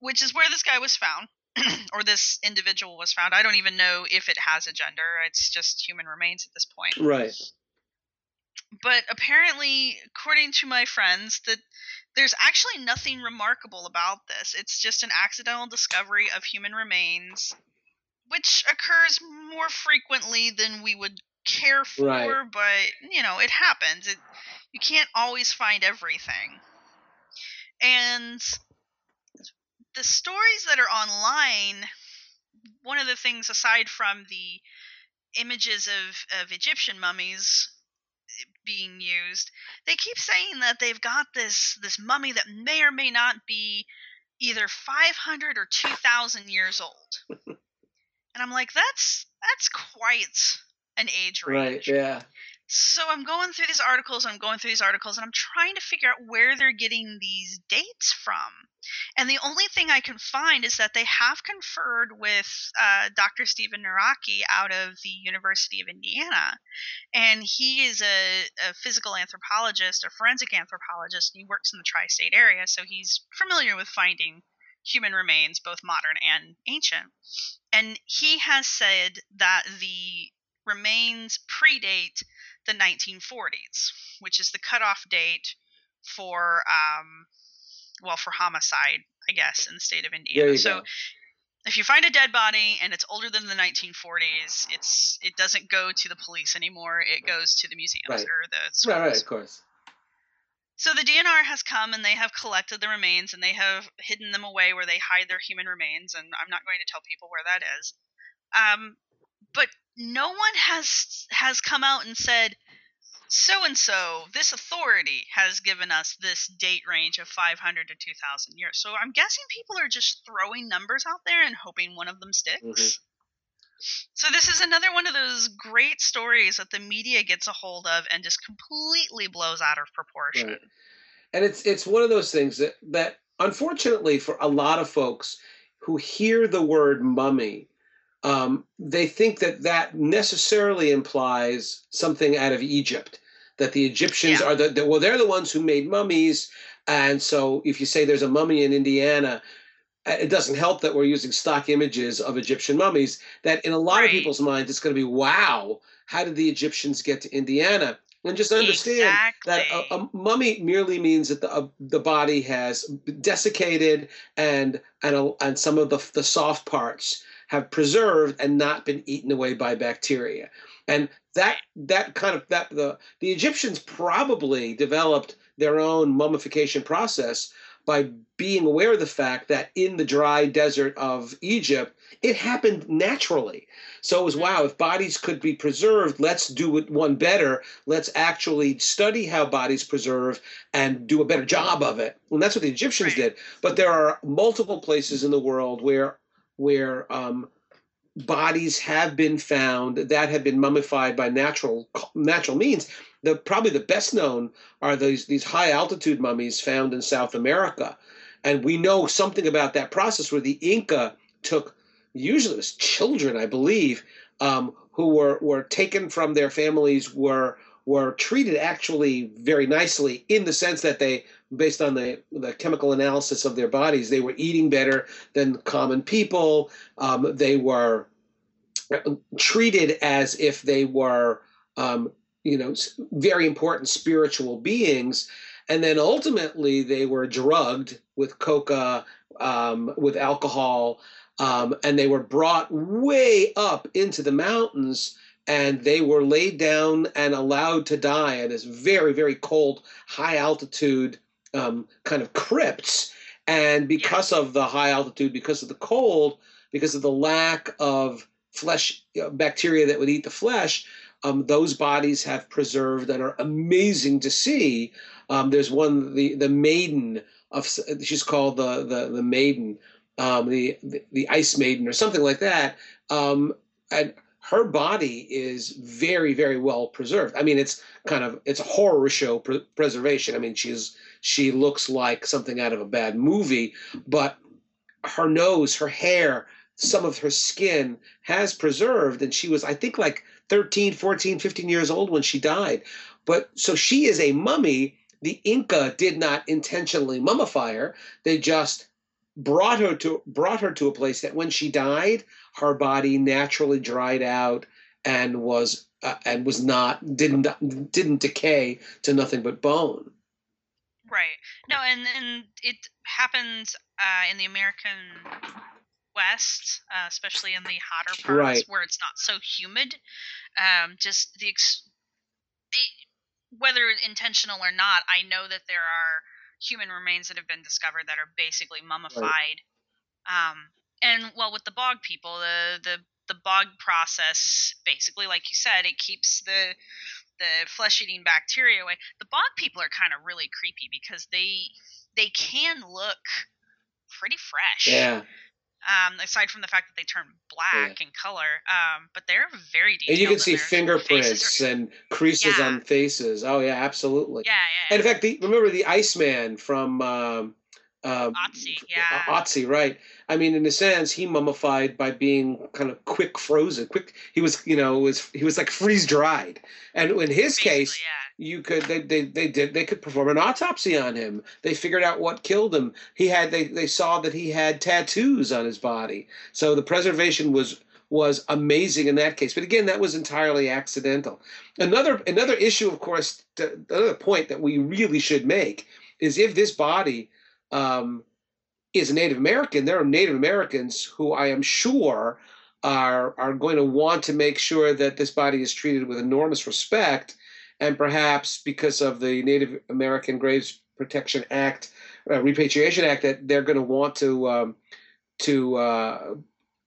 which is where this guy was found, or this individual was found. I don't even know if it has a gender, it's just human remains at this point. Right. But apparently, according to my friends, that there's actually nothing remarkable about this. It's just an accidental discovery of human remains, which occurs more frequently than we would care for, Right. but you know, it happens. It, you can't always find everything. And the stories that are online, one of the things aside from the images of, of Egyptian mummies being used, they keep saying that they've got this this mummy that may or may not be either 500 or 2000 years old. and I'm like that's that's quite an age range. Right. Yeah. So I'm going through these articles, and I'm going through these articles, and I'm trying to figure out where they're getting these dates from. And the only thing I can find is that they have conferred with uh, Dr. Stephen Nawrocki out of the University of Indiana. And he is a, a physical anthropologist, a forensic anthropologist, and he works in the tri state area, so he's familiar with finding human remains, both modern and ancient. And he has said that the remains predate the 1940s, which is the cutoff date for, um, well, for homicide, I guess, in the state of Indiana. So go. if you find a dead body and it's older than the 1940s, it's it doesn't go to the police anymore. It goes to the museums Right. or the Right. Right. Of course. So the DNR has come and they have collected the remains and they have hidden them away where they hide their human remains, and I'm not going to tell people where that is. Um, but no one has has come out and said so and so this authority has given us this date range of 500 to 2000 years so i'm guessing people are just throwing numbers out there and hoping one of them sticks Mhm. so this is another one of those great stories that the media gets a hold of and just completely blows out of proportion Right. And it's it's one of those things that that unfortunately for a lot of folks who hear the word mummy, um, they think that that necessarily implies something out of Egypt. That the Egyptians Yeah. are the, the well, they're the ones who made mummies, and so if you say there's a mummy in Indiana, uh, it doesn't help that we're using stock images of Egyptian mummies. That in a lot of people's minds, it's going to be wow. How did the Egyptians get to Indiana? And just understand that a, a mummy merely means that the uh, the body has desiccated and and a, and some of the the soft parts have preserved and not been eaten away by bacteria. And that that kind of that the the Egyptians probably developed their own mummification process by being aware of the fact that in the dry desert of Egypt it happened naturally. So it was wow, if bodies could be preserved, let's do it one better. Let's actually study how bodies preserve and do a better job of it. And that's what the Egyptians did. But there are multiple places in the world where where um, bodies have been found that have been mummified by natural natural means. The probably the best known are these these high altitude mummies found in South America, and we know something about that process where the Inca took usually it was children, I believe, um, who were were taken from their families were were treated actually very nicely in the sense that they based on the, the chemical analysis of their bodies they were eating better than common people. Um, they were treated as if they were um, you know very important spiritual beings. And then ultimately they were drugged with coca um, with alcohol um, and they were brought way up into the mountains and they were laid down and allowed to die in this very, very cold, high altitude um, kind of crypts. And because of the high altitude, because of the cold, because of the lack of flesh bacteria that would eat the flesh, um, those bodies have preserved and are amazing to see. Um, there's one, the the maiden of she's called the the the maiden, um, the, the the ice maiden or something like that. Um, and her body is very very well preserved. I mean, it's kind of it's a horror show pre- preservation. I mean, she's she looks like something out of a bad movie, but her nose, her hair, some of her skin has preserved and she was i think like 13 14 15 years old when she died but so she is a mummy the inca did not intentionally mummify her they just brought her to brought her to a place that when she died her body naturally dried out and was uh, and was not didn't didn't decay to nothing but bone right no and and it happens uh, in the american west, uh, especially in the hotter parts Right. where it's not so humid. Um, just the ex- it- whether intentional or not, I know that there are human remains that have been discovered that are basically mummified. Um, and well, with the bog people, the the the bog process, basically, like you said, it keeps the the flesh eating bacteria away. The bog people are kind of really creepy because they they can look pretty fresh yeah um, aside from the fact that they turn black in color. Um, but they're very detailed. and you can see fingerprints are- and creases Yeah. on faces oh yeah absolutely yeah, yeah. And in fact, the, remember the Iceman from um, um, Otzi, yeah. Otzi, right? I mean, in a sense, he mummified by being kind of quick frozen. Quick, he was, you know, was he was like freeze dried. And in his Basically, case, yeah. you could they, they they did they could perform an autopsy on him. They figured out what killed him. He had they they saw that he had tattoos on his body. So the preservation was was amazing in that case. But again, that was entirely accidental. Another another issue, of course, th- another point that we really should make is if this body um, is Native American, there are Native Americans who I am sure are are going to want to make sure that this body is treated with enormous respect, and perhaps because of the Native American Graves Protection Act, uh, Repatriation Act, that they're going to want to um, to uh,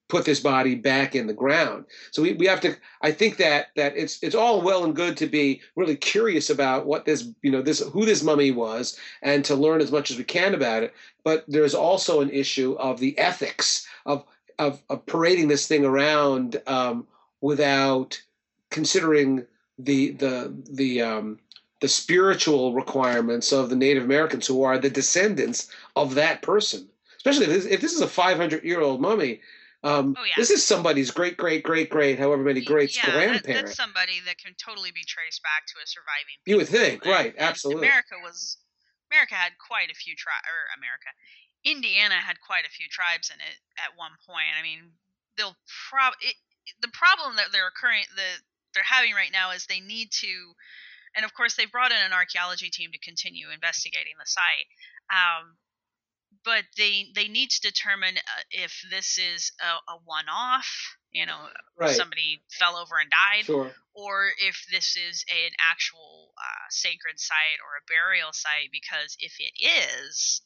put this body back in the ground. So we, we have to. I think that that it's it's all well and good to be really curious about what this you know this who this mummy was and to learn as much as we can about it. But there's also an issue of the ethics of of, of parading this thing around um, without considering the the the um, the spiritual requirements of the Native Americans who are the descendants of that person. Especially if this, if this is a 500 year old mummy, um, Oh, yeah. this is somebody's great great great great however many greats grandparents. yeah, that- that's somebody that can totally be traced back to a surviving. You would think, And- right? Absolutely. America was America had quite a few tribes, or America, Indiana had quite a few tribes in it at one point. I mean, they'll prob the problem that they're occurring that they're having right now is they need to, and of course they've brought in an archaeology team to continue investigating the site. Um, but they they need to determine uh, if this is a, a one-off, you know, Right. somebody fell over and died, Sure. or if this is an actual uh, sacred site or a burial site. Because if it is,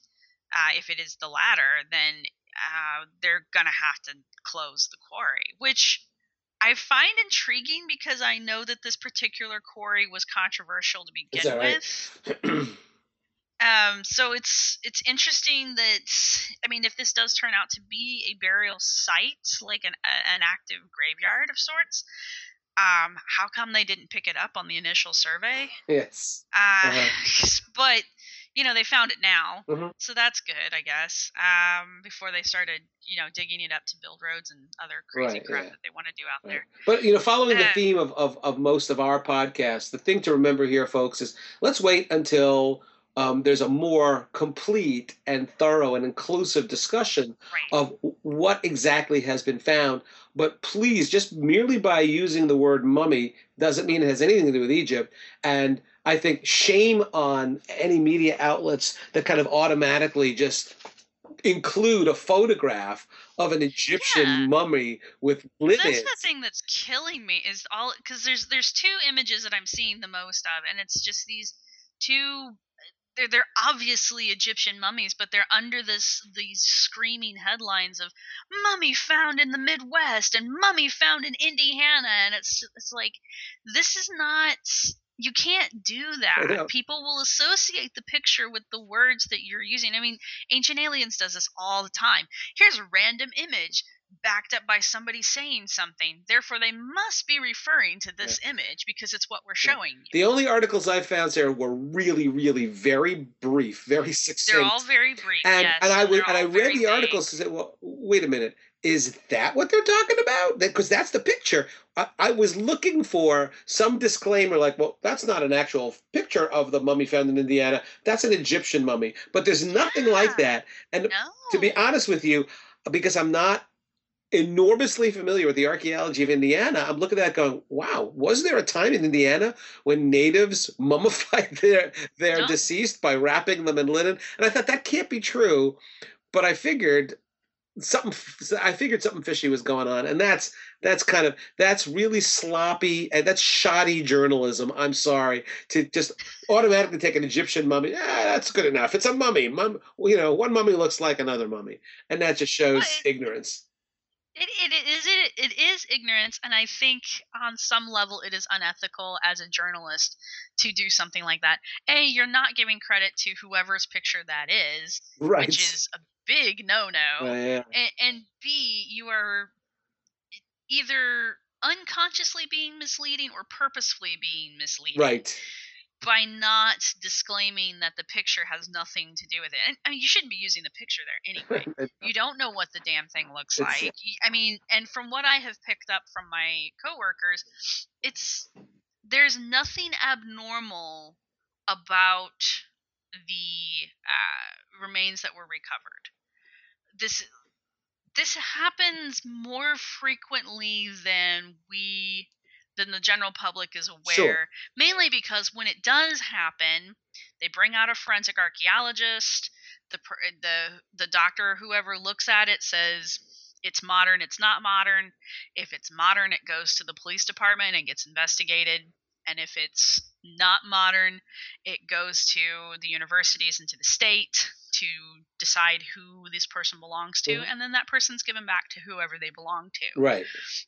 uh, if it is the latter, then uh, they're gonna have to close the quarry, which I find intriguing because I know that this particular quarry was controversial to begin right? with. Um, so it's it's interesting that I mean, if this does turn out to be a burial site, like an a, an active graveyard of sorts, um, how come they didn't pick it up on the initial survey? yes. Uh, Uh-huh. but you know they found it now, Mhm. so that's good, I guess. Um, before they started, you know, digging it up to build roads and other crazy Right, crap yeah. that they want to do out Right. there. But you know, following the Uh, theme of, of, of most of our podcasts, the thing to remember here, folks, is let's wait until um, there's a more complete and thorough and inclusive discussion Right. of what exactly has been found. But please, just merely by using the word mummy doesn't mean it has anything to do with Egypt. And I think shame on any media outlets that kind of automatically just include a photograph of an Egyptian Yeah. mummy with linen. That's the thing that's killing me is all because there's there's two images that I'm seeing the most of, and it's just these two. They're they're obviously Egyptian mummies, but they're under this these screaming headlines of "mummy found in the Midwest" and "mummy found in Indiana," and it's it's like this is not. You can't do that. People will associate the picture with the words that you're using. I mean, Ancient Aliens does this all the time. Here's a random image backed up by somebody saying something. Therefore, they must be referring to this image because it's what we're Yeah. showing you. The only articles I found, there were really, really very brief, very succinct. They're all very brief. and yes, and I would and I read the vague. articles to say, well, wait a minute, is that what they're talking about? Because that's the picture. I, I was looking for some disclaimer, like, well, that's not an actual picture of the mummy found in Indiana. That's an Egyptian mummy. But there's nothing like that. And No. to be honest with you, because I'm not enormously familiar with the archaeology of Indiana, I'm looking at that going, wow, was there a time in Indiana when natives mummified their their No. deceased by wrapping them in linen? And I thought that can't be true, but I figured something I figured something fishy was going on and that's that's kind of that's really sloppy and that's shoddy journalism. I'm sorry to just automatically take an Egyptian mummy. Yeah, that's good enough. It's a mummy. Mum, you know, one mummy looks like another mummy, and that just shows ignorance. It, it, is it, it is ignorance, and I think on some level it is unethical as a journalist to do something like that. A, you're not giving credit to whoever's picture that is, Right. which is a big no-no. Uh, yeah. and, and B, you are either unconsciously being misleading or purposefully being misleading Right. By not disclaiming that the picture has nothing to do with it. And I mean, you shouldn't be using the picture there anyway. you don't know what the damn thing looks like. I mean, and from what I have picked up from my coworkers, it's there's nothing abnormal about the uh, remains that were recovered. This this happens more frequently than we than the general public is aware Sure. mainly because when it does happen they bring out a forensic archaeologist the the the doctor or whoever looks at it says it's modern it's not modern if it's modern it goes to the police department and gets investigated and if it's not modern it goes to the universities and to the state to decide who this person belongs to Mhm. and then that person's given back to whoever they belong to Right.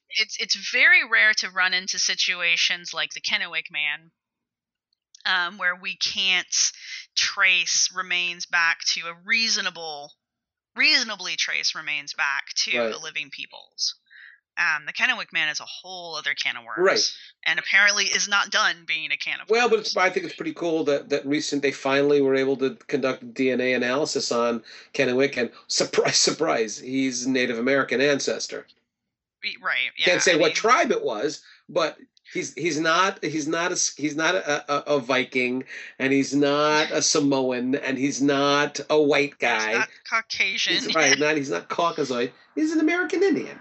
it's it's very rare to run into situations like the Kennewick man, um, where we can't trace remains back to a reasonable, reasonably trace remains back to Right. a living peoples. Um, the Kennewick man is a whole other can of worms, Right. And apparently is not done being a can of Well, but worms. I think it's pretty cool that that recent they finally were able to conduct DNA analysis on Kennewick, and surprise, surprise, he's Native American ancestor. right? Yeah, Can't say I what mean, tribe it was, but he's he's not he's not a he's not a, a, a Viking, and he's not a Samoan, and he's not a white he's guy. not Caucasian, He's, right, not he's not Caucasoid. He's an American Indian.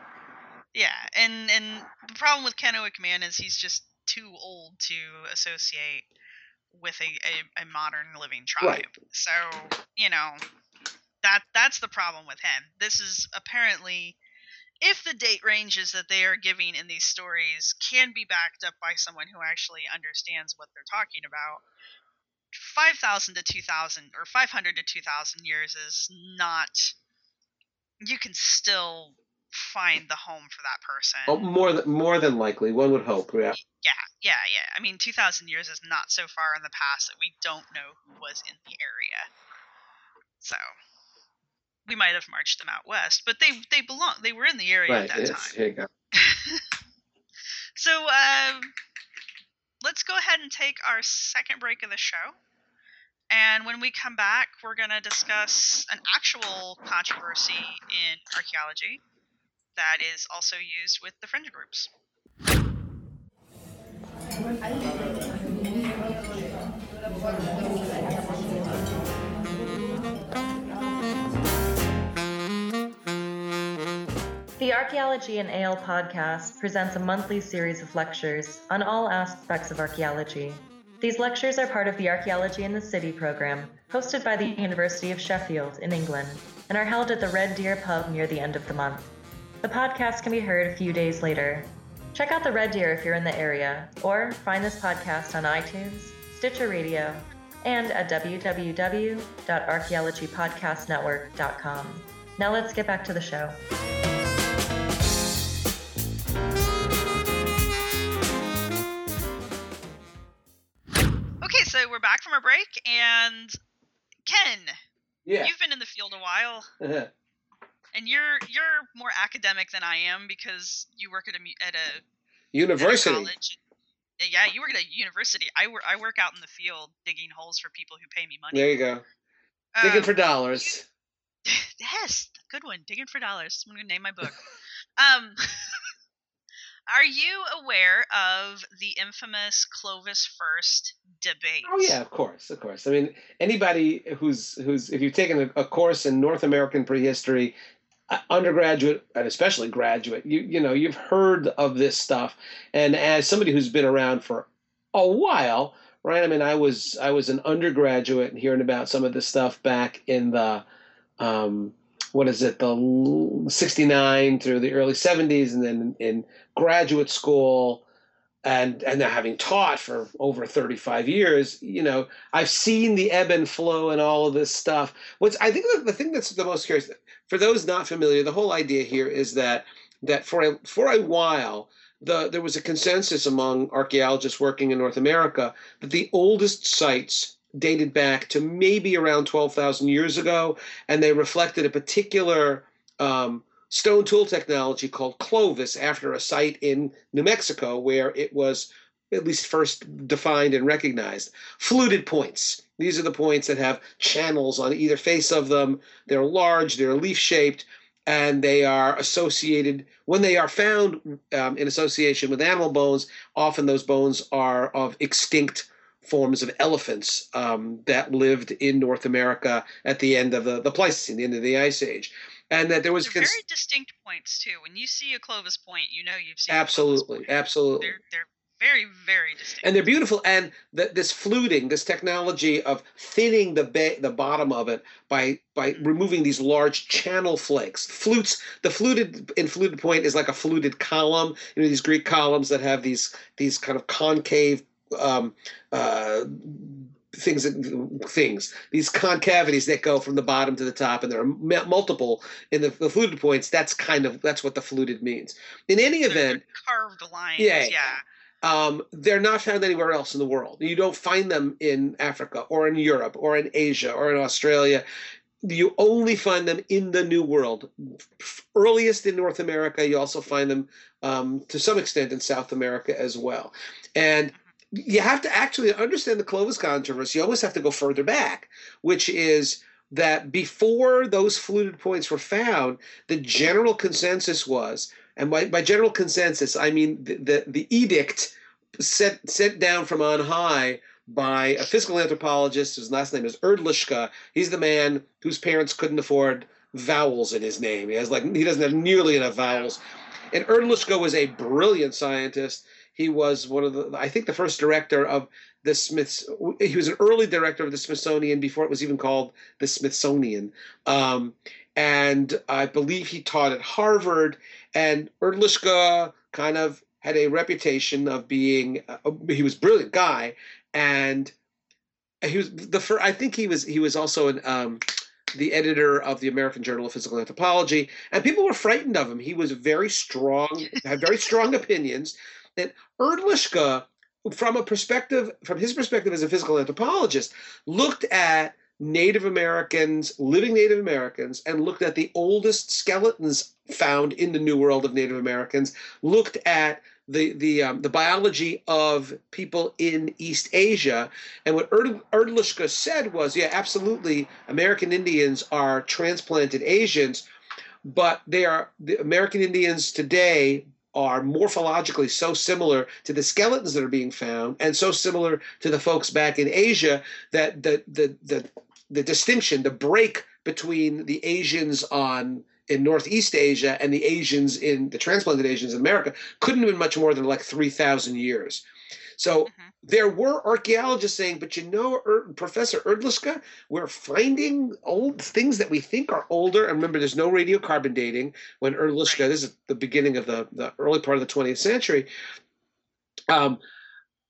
Yeah, and and the problem with Kennewick Man is he's just too old to associate with a, a, a modern living tribe. Right. So you know that that's the problem with him. This is apparently if the date ranges that they are giving in these stories can be backed up by someone who actually understands what they're talking about. 5000 to 2000 or 500 to 2000 years is not you can still find the home for that person. Oh, more than more than likely, one would hope. Yeah. Yeah, yeah, yeah. I mean, 2,000 years is not so far in the past that we don't know who was in the area. So we might have marched them out west, but they they belong. They were in the area Right. at that Yes. time. Here you go. So um, let's go ahead and take our second break of the show. And when we come back, we're going to discuss an actual controversy in archaeology that is also used with the fringe groups. The Archaeology and Ale podcast presents a monthly series of lectures on all aspects of archaeology. These lectures are part of the Archaeology in the City program, hosted by the University of Sheffield in England. and are held at the Red Deer Pub near the end of the month. The podcast can be heard a few days later. Check out the Red Deer if you're in the area, or find this podcast on iTunes, Stitcher Radio, and at www.archaeologypodcastnetwork.com. Now let's get back to the show. Okay, so we're back from our break, and Ken, Yeah. you've been in the field a while. and you're you're more academic than I am because you work at a at a, at a University. college. Yeah, you work at a university. I work I work out in the field digging holes for people who pay me money. There you go. Digging Um, for dollars. yes, good one. Digging for dollars. I'm gonna name my book. um, are you aware of the infamous Clovis First debate? Oh yeah, of course, of course. I mean, anybody who's who's if you've taken a, a course in North American prehistory, undergraduate and especially graduate, you you know you've heard of this stuff. And as somebody who's been around for a while, right? I mean, I was I was an undergraduate and hearing about some of this stuff back in the um, what is it, the '69 through the early '70s, and then in graduate school and and now having taught for over 35 years you know i've seen the ebb and flow and all of this stuff. What's i think the, the thing that's the most curious for those not familiar the whole idea here is that that for a for a while the there was a consensus among archaeologists working in north america that the oldest sites dated back to maybe around 12,000 years ago and they reflected a particular um, stone tool technology called Clovis after a site in New Mexico where it was at least first defined and recognized. Fluted points. These are the points that have channels on either face of them. They're large, they're leaf shaped, and they are associated, when they are found um, in association with animal bones, often those bones are of extinct forms of elephants um, that lived in North America at the end of the, the Pleistocene, the end of the Ice Age and that there was cons- very distinct points too. When you see a Clovis point, you know you've seen absolutely absolutely They're they're very very distinct. and they're beautiful and the, this fluting this technology of thinning the ba- the bottom of it by by removing these large channel flakes flutes the fluted in fluted point is like a fluted column you know these greek columns that have these these kind of concave um, uh, things things these concavities that go from the bottom to the top and there are multiple in the, the fluted points that's kind of that's what the fluted means in any event carved lines. Yeah. yeah. um, they're not found anywhere else in the world. You don't find them in Africa or in Europe or in Asia or in Australia. You only find them in the New World. Earliest in North America, you also find them um, to some extent in South America as well. And you have to actually understand the Clovis controversy. You almost have to go further back, which is that before those fluted points were found, the general consensus was, and by, by general consensus, I mean the, the, the edict set, sent down from on high by a physical anthropologist whose last name is Hrdlicka. He's the man whose parents couldn't afford vowels in his name. He has like he doesn't have nearly enough vowels. And Hrdlicka was a brilliant scientist. He was one of the I think the first director of the Smiths. He was an early director of the Smithsonian before it was even called the Smithsonian. Um, and I believe he taught at Harvard. And Hrdlicka kind of had a reputation of being uh, he was a brilliant guy and he was the first i think he was he was also an um, the editor of the american journal of physical anthropology and people were frightened of him he was very strong had very strong opinions and hrdlicka from a perspective from his perspective as a physical anthropologist looked at native americans living native americans and looked at the oldest skeletons found in the new world of native americans looked at the the um, the biology of people in East Asia, and what Erd, said was, yeah, absolutely, American Indians are transplanted Asians, but they are the American Indians today are morphologically so similar to the skeletons that are being found, and so similar to the folks back in Asia that the the the the distinction, the break between the Asians on in Northeast Asia and the Asians in the transplanted Asians in America couldn't have been much more than like 3,000 years. So Mhm. there were archaeologists saying, but you know, er, Professor Hrdlicka, we're finding old things that we think are older. And remember, there's no radiocarbon dating when Hrdlicka, Right. this is the beginning of the, the early part of the 20th century. Um,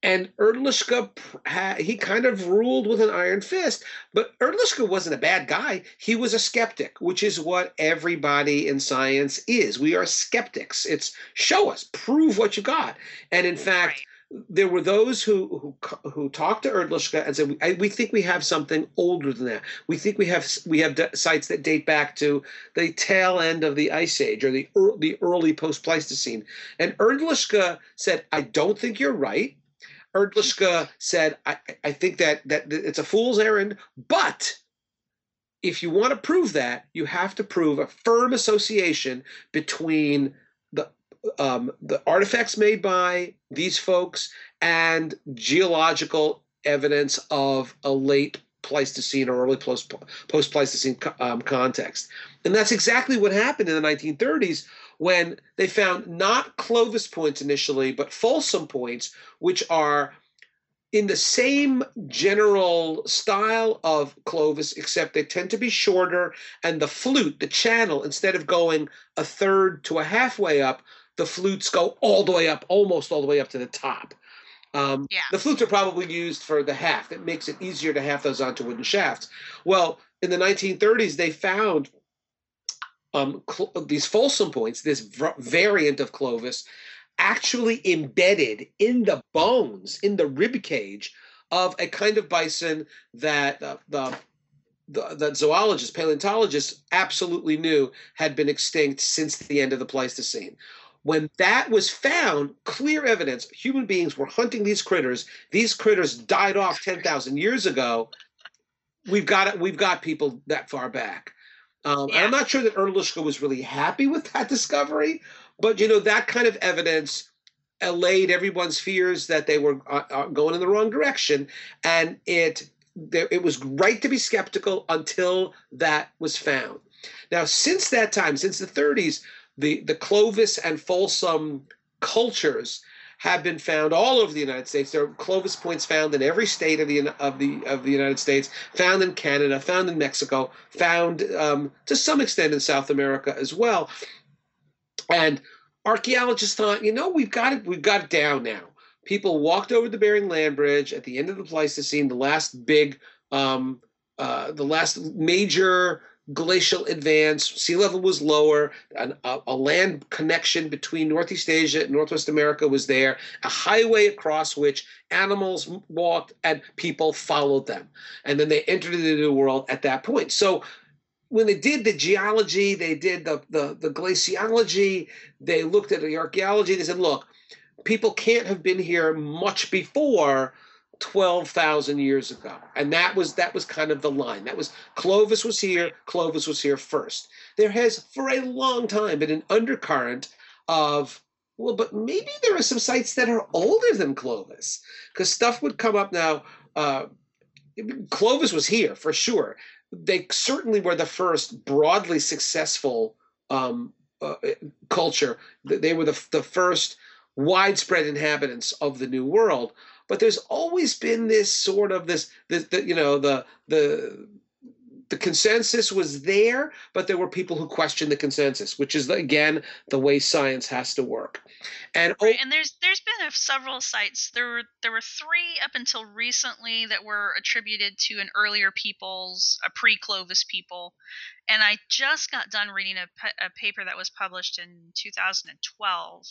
and Hrdlicka, he kind of ruled with an iron fist. But Hrdlicka wasn't a bad guy. He was a skeptic, which is what everybody in science is. We are skeptics. It's show us, prove what you got. And in fact, there were those who who who talked to Hrdlicka and said, "We- I, "We think we have something older than that. We think we have we have d- sites that date back to the tail end of the Ice Age or the ear- the early post Pleistocene." And Hrdlicka said, "I don't think you're right." Hrdlicka said, I, I think that that it's a fool's errand, but if you want to prove that, you have to prove a firm association between the um, the artifacts made by these folks and geological evidence of a late Pleistocene or early post Pleistocene um, context. And that's exactly what happened in the 1930s when they found not Clovis points initially, but Folsom points, which are in the same general style of Clovis, except they tend to be shorter. And the flute, the channel, instead of going a third to a halfway up, the flutes go all the way up, almost all the way up to the top. Um, Yeah. The flutes are probably used for the haft. It makes it easier to haft those onto wooden shafts. Well, in the 1930s, they found um, cl- these Folsom points, this v- variant of Clovis, actually embedded in the bones, in the rib cage of a kind of bison that uh, the the, that zoologists, paleontologists absolutely knew had been extinct since the end of the Pleistocene. When that was found, clear evidence human beings were hunting these critters. These critters died off 10,000 years ago. We've got it. We've got people that far back. Um, and I'm not sure that Hrdlicka was really happy with that discovery, but you know that kind of evidence allayed everyone's fears that they were uh, uh, going in the wrong direction, and it there, it was right to be skeptical until that was found. Now, since that time, since the 30s, the the Clovis and Folsom cultures have been found all over the United States. There are Clovis points found in every state of the of the of the United States, found in Canada, found in Mexico, found um, to some extent in South America as well. And archaeologists thought, you know, we've got it, we've got it down now. People walked over the Bering Land Bridge at the end of the Pleistocene, the last big, um, uh, the last major glacial advance. Sea level was lower. A, a land connection between Northeast Asia and Northwest America was there. A highway across which animals walked and people followed them. And then they entered the New World at that point. So when they did the geology, they did the, the, the glaciology, they looked at the archaeology, they said, look, people can't have been here much before 12,000 years ago. And that was that was kind of the line. That was Clovis was here, Clovis was here first. There has for a long time been an undercurrent of well, but maybe there are some sites that are older than Clovis because stuff would come up now. Uh, Clovis was here for sure. They certainly were the first broadly successful um, uh, culture. They were the, the first widespread inhabitants of the New World. But there's always been this sort of this, the, you know, the the the consensus was there, but there were people who questioned the consensus, which is again the way science has to work. And Right, and there's there's been several sites. There were there were three up until recently that were attributed to an earlier people's, a pre-Clovis people, and I just got done reading a, a paper that was published in 2012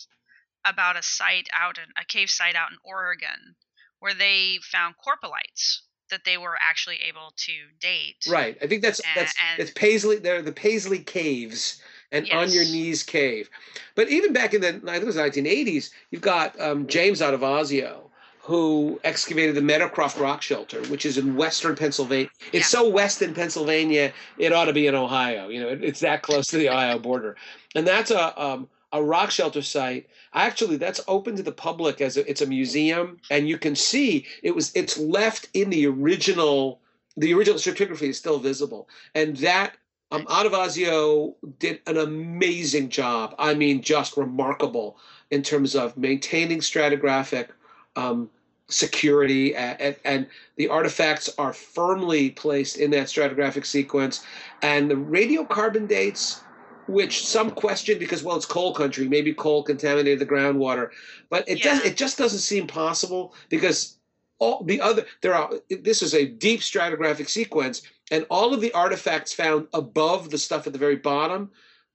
about a site out in a cave site out in Oregon where they found coprolites that they were actually able to date. Right. I think that's A- that's and- it's Paisley. They're the Paisley Caves and on your knees cave. But even back in the I think it was 1980s, you've got um, James Adovasio who excavated the Meadowcroft Rock Shelter, which is in western Pennsylvania. It's so west in Pennsylvania, it ought to be in Ohio. You know, it- it's that close to the Ohio border, and that's a um, a rock shelter site. Actually, that's open to the public as a, it's a museum, and you can see it was it's left in the original. The original stratigraphy is still visible, and that um, Adovasio did an amazing job. I mean, just remarkable in terms of maintaining stratigraphic um, security, and, and the artifacts are firmly placed in that stratigraphic sequence. And the radiocarbon dates, which some question because well, it's coal country, maybe coal contaminated the groundwater, but it Yeah. does it just doesn't seem possible because all the other there are this is a deep stratigraphic sequence and all of the artifacts found above the stuff at the very bottom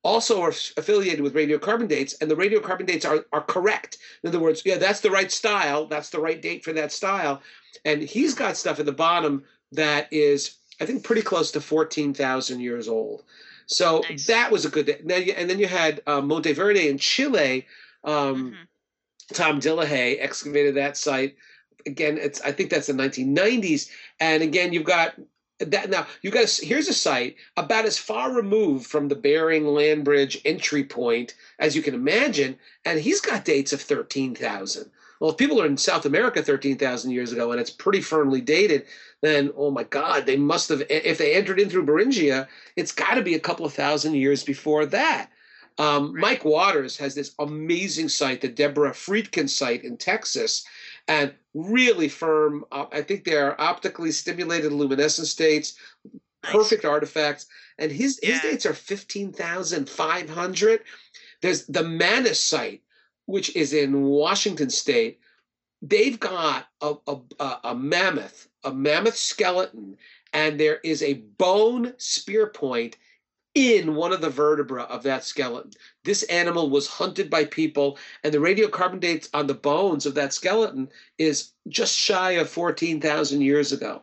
also are affiliated with radiocarbon dates and the radiocarbon dates are, are correct. In other words yeah that's the right style that's the right date for that style and he's got stuff at the bottom that is i think pretty close to 14000 years old so Nice. that was a good day. You, and then you had uh, Monte Verde in chile um, Mhm. Tom Dillehay excavated that site. Again, it's I think that's the 1990s. And again, you've got that now. You got a, here's a site about as far removed from the Bering Land Bridge entry point as you can imagine, and he's got dates of 13,000. Well, if people are in South America 13,000 years ago and it's pretty firmly dated, then oh my God, they must have. If they entered in through Beringia, it's got to be a couple of thousand years before that. Um, Right. Mike Waters has this amazing site, the Debra Friedkin site in Texas, and really firm. Uh, I think they are optically stimulated luminescence dates, perfect artifacts, and his his dates are fifteen thousand five hundred. There's the Manis site, which is in Washington State. They've got a, a, a, mammoth, a mammoth skeleton, and there is a bone spear point in one of the vertebra of that skeleton. This animal was hunted by people, and the radiocarbon dates on the bones of that skeleton is just shy of 14,000 years ago.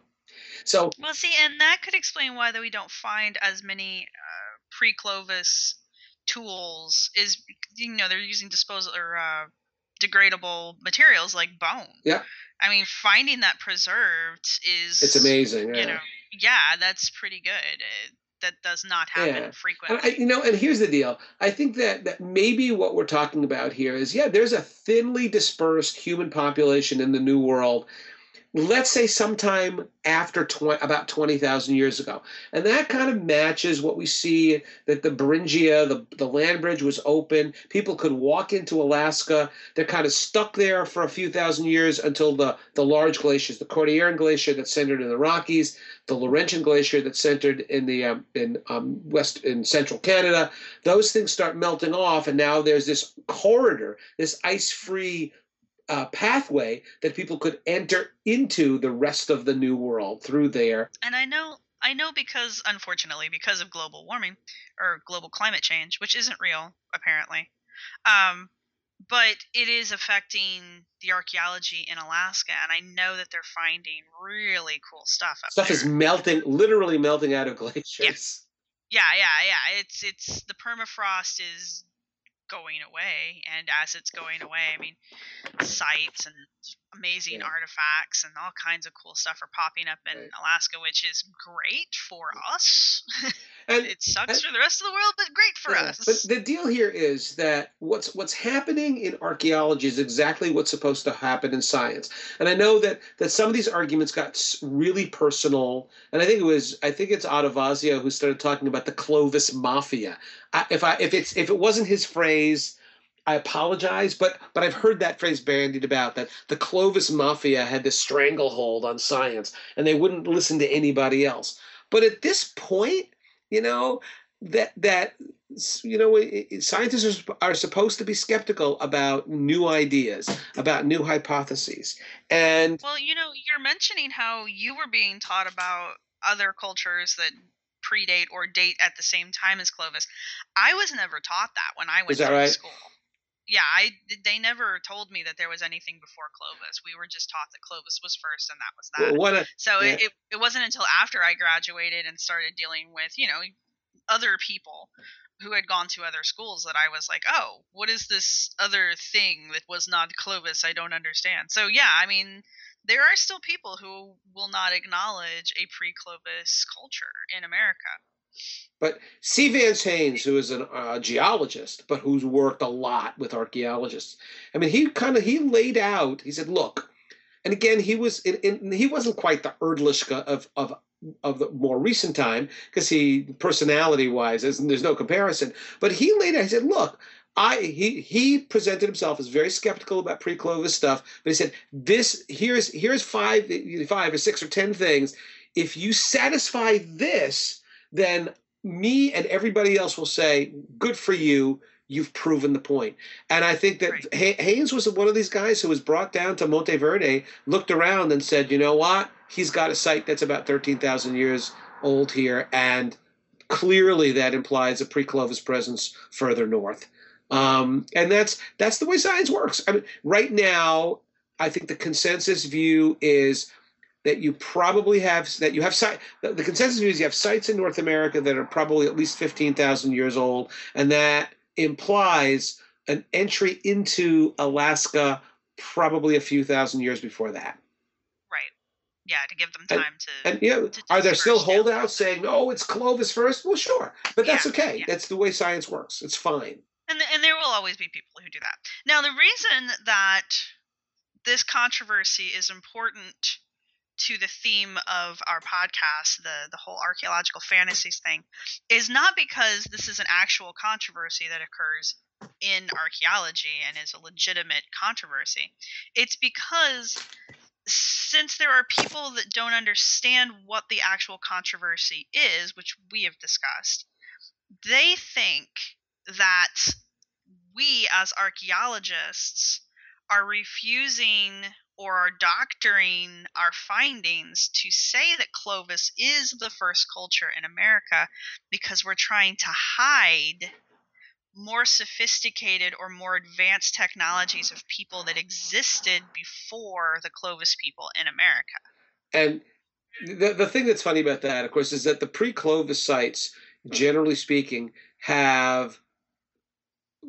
So, Well, see, and that could explain why that we don't find as many uh, pre-Clovis tools. Is you know they're using disposal or uh, degradable materials like bone. Yeah. I mean, finding that preserved is it's amazing. You know, yeah, that's pretty good. It, that does not happen Yeah. Frequently. I, you know, and here's the deal. I think that that maybe what we're talking about here is, yeah, there's a thinly dispersed human population in the New World. Let's say sometime after 20, about twenty thousand years ago, and that kind of matches what we see that the Beringia, the the land bridge was open. People could walk into Alaska. They're kind of stuck there for a few thousand years until the the large glaciers, the Cordilleran Glacier that's centered in the Rockies, the Laurentian Glacier that's centered in the um, in um, west in central Canada. Those things start melting off, and now there's this corridor, this ice-free uh, pathway that people could enter into the rest of the New World through there. and I know I know because unfortunately because of global warming or global climate change, which isn't real apparently. Um but it is affecting the archaeology in Alaska and I know that they're finding really cool stuff Stuff there. is melting, literally melting out of glaciers. yeah, yeah, yeah. It's it's the permafrost is going away and as it's going away, I mean sites and amazing Yeah. artifacts and all kinds of cool stuff are popping up in Right. Alaska, which is great for us. And it sucks and- for the rest of the world, but great for Yeah, us. But the deal here is that what's what's happening in archaeology is exactly what's supposed to happen in science. And I know that that some of these arguments got really personal. And I think it was I think it's Adovasio who started talking about the Clovis Mafia. If I if it's if it wasn't his phrase. I apologize, but but I've heard that phrase bandied about that the Clovis Mafia had this stranglehold on science, and they wouldn't listen to anybody else. But at this point, you know that that you know scientists are, are supposed to be skeptical about new ideas about new hypotheses and well, you know, you're mentioning how you were being taught about other cultures that predate or date at the same time as Clovis. I was never taught that when I went through right? school. Yeah, I they never told me that there was anything before Clovis. We were just taught that Clovis was first and that was that. what a, So Yeah. it, it, it wasn't until after I graduated and started dealing with, you know, other people who had gone to other schools that I was like, oh, what is this other thing that was not Clovis? I don't understand. So yeah, I mean, there are still people who will not acknowledge a pre-Clovis culture in America. but c vance haynes who is a uh, geologist but who's worked a lot with archaeologists i mean he kind of he laid out he said look and again he was in, in, he wasn't quite the hrdlicka of of of the more recent time because he personality wise there's no comparison but he laid out he said look I he he presented himself as very skeptical about pre-Clovis stuff, but he said this here's here's five five or six or ten things. If you satisfy this, then me and everybody else will say, "Good for you." You've proven the point. And I think that Right. Haynes was one of these guys who was brought down to Monte Verde, looked around, and said, "You know what? He's got a site that's about thirteen thousand years old here, and clearly that implies a pre-Clovis presence further north." Um, and that's that's the way science works. I mean, right now, I think the consensus view is that you probably have that you have site. The, consensus view is you have sites in North America that are probably at least fifteen thousand years old, and that implies an entry into Alaska probably a few thousand years before that. Right. Yeah, to give them And- time to. And you know, to are there still disperse down. holdouts saying, "No, it's Clovis first? Well, sure, but that's Yeah, okay. yeah. That's the way science works. It's fine. And, and there will always be people who do that. Now, the reason that this controversy is important to the theme of our podcast, the, the whole archaeological fantasies thing, is not because this is an actual controversy that occurs in archaeology and is a legitimate controversy. It's because since there are people that don't understand what the actual controversy is, which we have discussed, they think that we as archaeologists are refusing or are doctoring our findings to say that Clovis is the first culture in America because we're trying to hide more sophisticated or more advanced technologies of people that existed before the Clovis people in America. And the the thing that's funny about that, of course, is that the pre-Clovis sites, generally speaking, have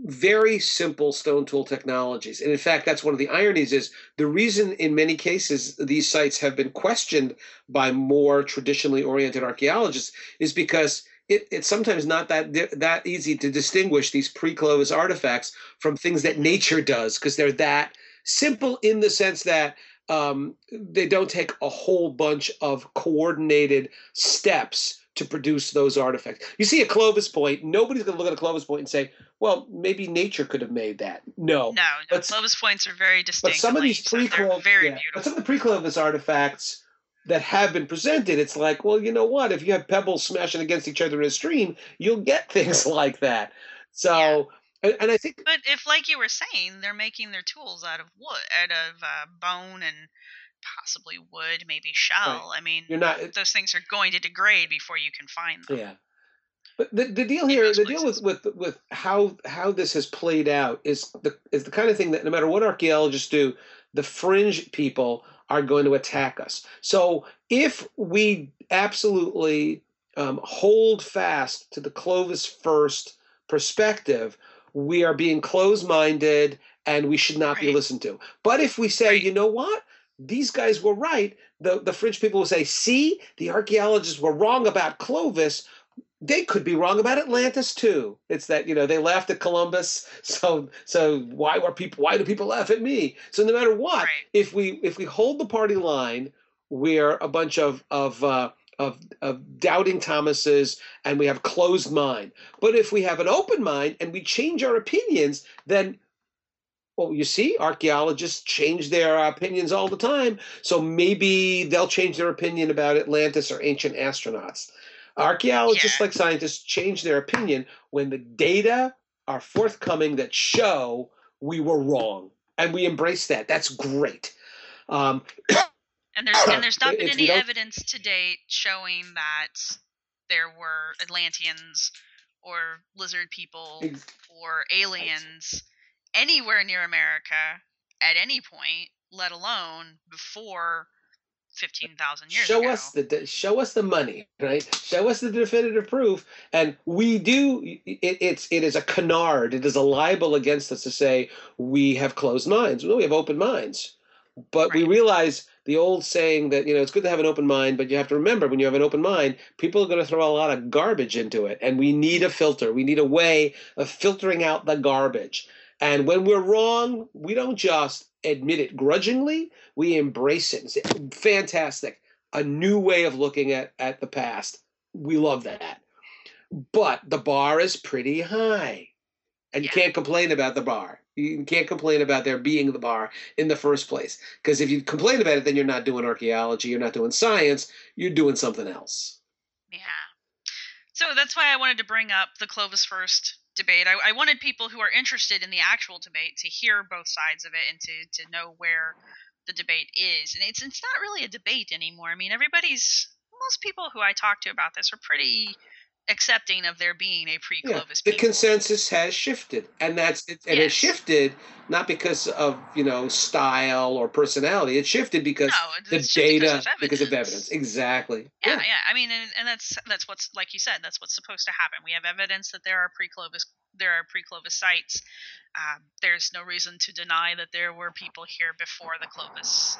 very simple stone tool technologies. And in fact, that's one of the ironies is the reason in many cases these sites have been questioned by more traditionally oriented archaeologists is because it, it's sometimes not that that easy to distinguish these pre-Clovis artifacts from things that nature does because they're that simple in the sense that um, they don't take a whole bunch of coordinated steps to produce those artifacts. You see a Clovis point, nobody's going to look at a Clovis point and say, "Well, maybe nature could have made that." No, No, no, But- Clovis points are very but distinct. some of these pre-Clovis, very yeah, but some of the pre-Clovis artifacts that have been presented, it's like, well, you know what? If you have pebbles smashing against each other in a stream, you'll get things like that. So, and, and I think But if, like you were saying, they're making their tools out of wood, out of uh, bone and possibly wood, maybe shell. I mean, you're not. those things are going to degrade before you can find them. Yeah. But the, the deal here, the deal with, with with how how this has played out is the is the kind of thing that no matter what archaeologists do, the fringe people are going to attack us. So if we absolutely um, hold fast to the Clovis first perspective, we are being closed-minded and we should not be listened to. But if we say, Right. you know what, these guys were right, the the fringe people will say, see, the archaeologists were wrong about Clovis they could be wrong about Atlantis too. It's that you know they laughed at Columbus, so so why were people? Why do people laugh at me? So no matter what, Right. if we if we hold the party line, we're a bunch of of uh, of of doubting Thomases, and we have closed mind. But if we have an open mind and we change our opinions, then. Well, you see, archaeologists change their opinions all the time. So maybe they'll change their opinion about Atlantis or ancient astronauts. Archaeologists, Yeah. like scientists, change their opinion when the data are forthcoming that show we were wrong, and we embrace that. That's great. Um, And there's and there's not been any evidence to date showing that there were Atlanteans or lizard people or aliens anywhere near America at any point, let alone before fifteen thousand years show ago. us the show us the money, right? Show us the definitive proof, and we do. It, it's it is a canard. It is a libel against us to say we have closed minds. No, we have open minds, but we realize the old saying that you know it's good to have an open mind, but you have to remember when you have an open mind, people are going to throw a lot of garbage into it, and we need a filter. We need a way of filtering out the garbage. And when we're wrong, we don't just admit it grudgingly, we embrace it and say, fantastic, a new way of looking at, at the past. We love that. But the bar is pretty high. and you can't complain about the bar. You can't complain about there being the bar in the first place. Because if you complain about it, then you're not doing archaeology, you're not doing science, you're doing something else. Yeah. So that's why I wanted to bring up the Clovis first debate. I, I wanted people who are interested in the actual debate to hear both sides of it and to, to know where the debate is. And it's it's not really a debate anymore. I mean, everybody's most people who I talk to about this are pretty accepting of there being a pre-Clovis the people. consensus has shifted, and that's it, and Yes. it shifted not because of you know style or personality. It shifted because No, the just because data, of because of evidence. Exactly. Yeah, yeah. I mean, and, and that's that's what's like you said. That's what's supposed to happen. We have evidence that there are pre-Clovis there are pre-Clovis sites. Um, there's no reason to deny that there were people here before the Clovis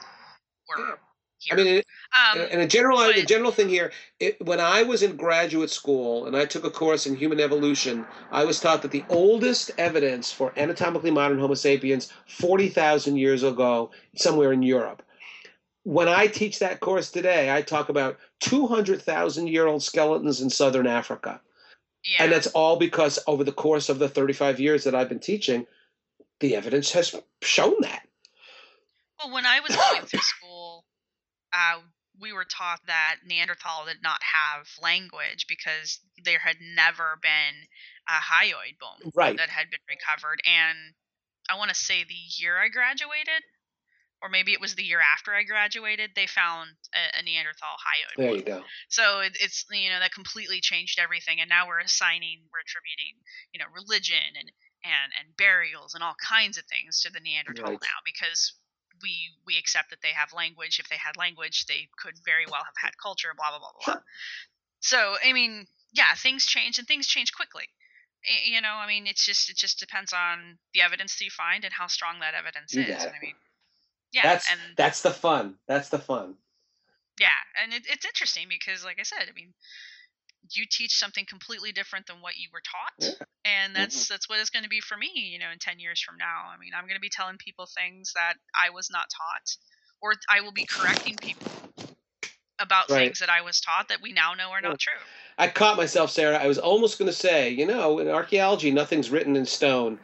were Yeah. Here. I mean, um, and a general the but- general thing here. It, when I was in graduate school and I took a course in human evolution, I was taught that the oldest evidence for anatomically modern Homo sapiens, forty thousand years ago, somewhere in Europe. When I teach that course today, I talk about two hundred thousand year old skeletons in southern Africa. yeah. And that's all because over the course of the 35 years that I've been teaching, the evidence has shown that. Well, when I was going through school, uh, we were taught that Neanderthal did not have language because there had never been a hyoid bone Right. that had been recovered. And I want to say the year I graduated, or maybe it was the year after I graduated, they found a, a Neanderthal hyoid There bone. you go. So it, it's you know that completely changed everything, and now we're assigning, we're attributing, you know, religion and and and burials and all kinds of things to the Neanderthal Right. now because we we accept that they have language. If they had language, they could very well have had culture. Blah blah blah blah. Sure. So I mean, yeah, things change and things change quickly. You know, I mean, it's just it just depends on the evidence that you find and how strong that evidence You is. I mean, yeah, that's and that's the fun. That's the fun. yeah, and it, it's interesting because, like I said, I mean, you teach something completely different than what you were taught, Yeah. and that's mm-hmm. that's what it's going to be for me. You know, in ten years from now, I mean, I'm going to be telling people things that I was not taught, or I will be correcting people about Right. things that I was taught that we now know are Yeah. not true. I caught myself, Sarah. I was almost going to say, you know, in archaeology, nothing's written in stone,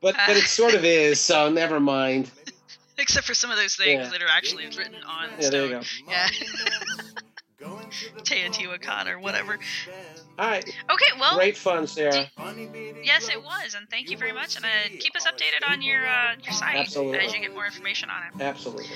but but it sort of is. So never mind. Except for some of those things Yeah. that are actually written on Yeah, there you stone. go. Yeah, Teotihuacan or whatever. All right, Okay, well, great fun, Sarah. Yes, it was, and thank you very much. And uh, keep us updated on your uh, your site Absolutely. as you get more information on it. Absolutely.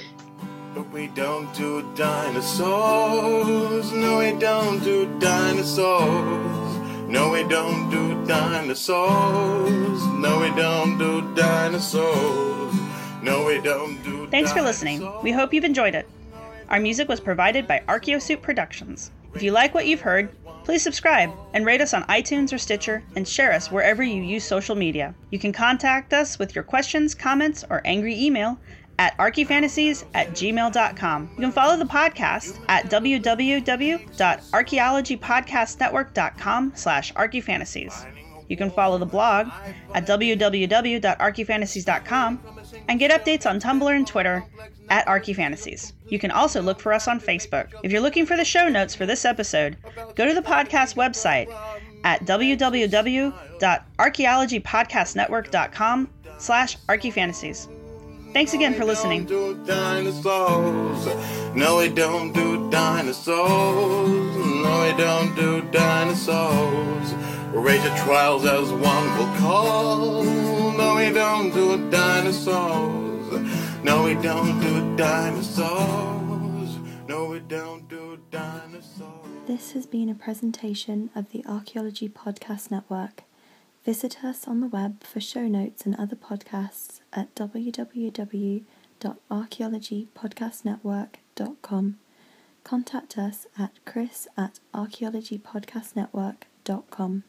But we don't do dinosaurs. No, we don't do dinosaurs. No, we don't do dinosaurs. No, we don't do dinosaurs. No, we don't do Thanks for listening. We hope you've enjoyed it. Our music was provided by Archeosuit Productions. If you like what you've heard, please subscribe and rate us on iTunes or Stitcher and share us wherever you use social media. You can contact us with your questions, comments, or angry email at archifantasies at gmail.com. You can follow the podcast at www.archaeologypodcastnetwork.com slash archifantasies. You can follow the blog at www.archifantasies.com and get updates on Tumblr and Twitter at Archifantasies. You can also look for us on Facebook. If you're looking for the show notes for this episode, go to the podcast website at www.archaeologypodcastnetwork.com slash archifantasies. Thanks again for listening. Do dinosaurs. No, we don't do dinosaurs. No, we don't do dinosaurs. Your trials as one will call. No, we don't do dinosaurs. No, we don't do dinosaurs. No, we don't do dinosaurs. This has been a presentation of the Archaeology Podcast Network. Visit us on the web for show notes and other podcasts at www.archaeologypodcastnetwork.com. Contact us at chris at archaeologypodcastnetwork.com.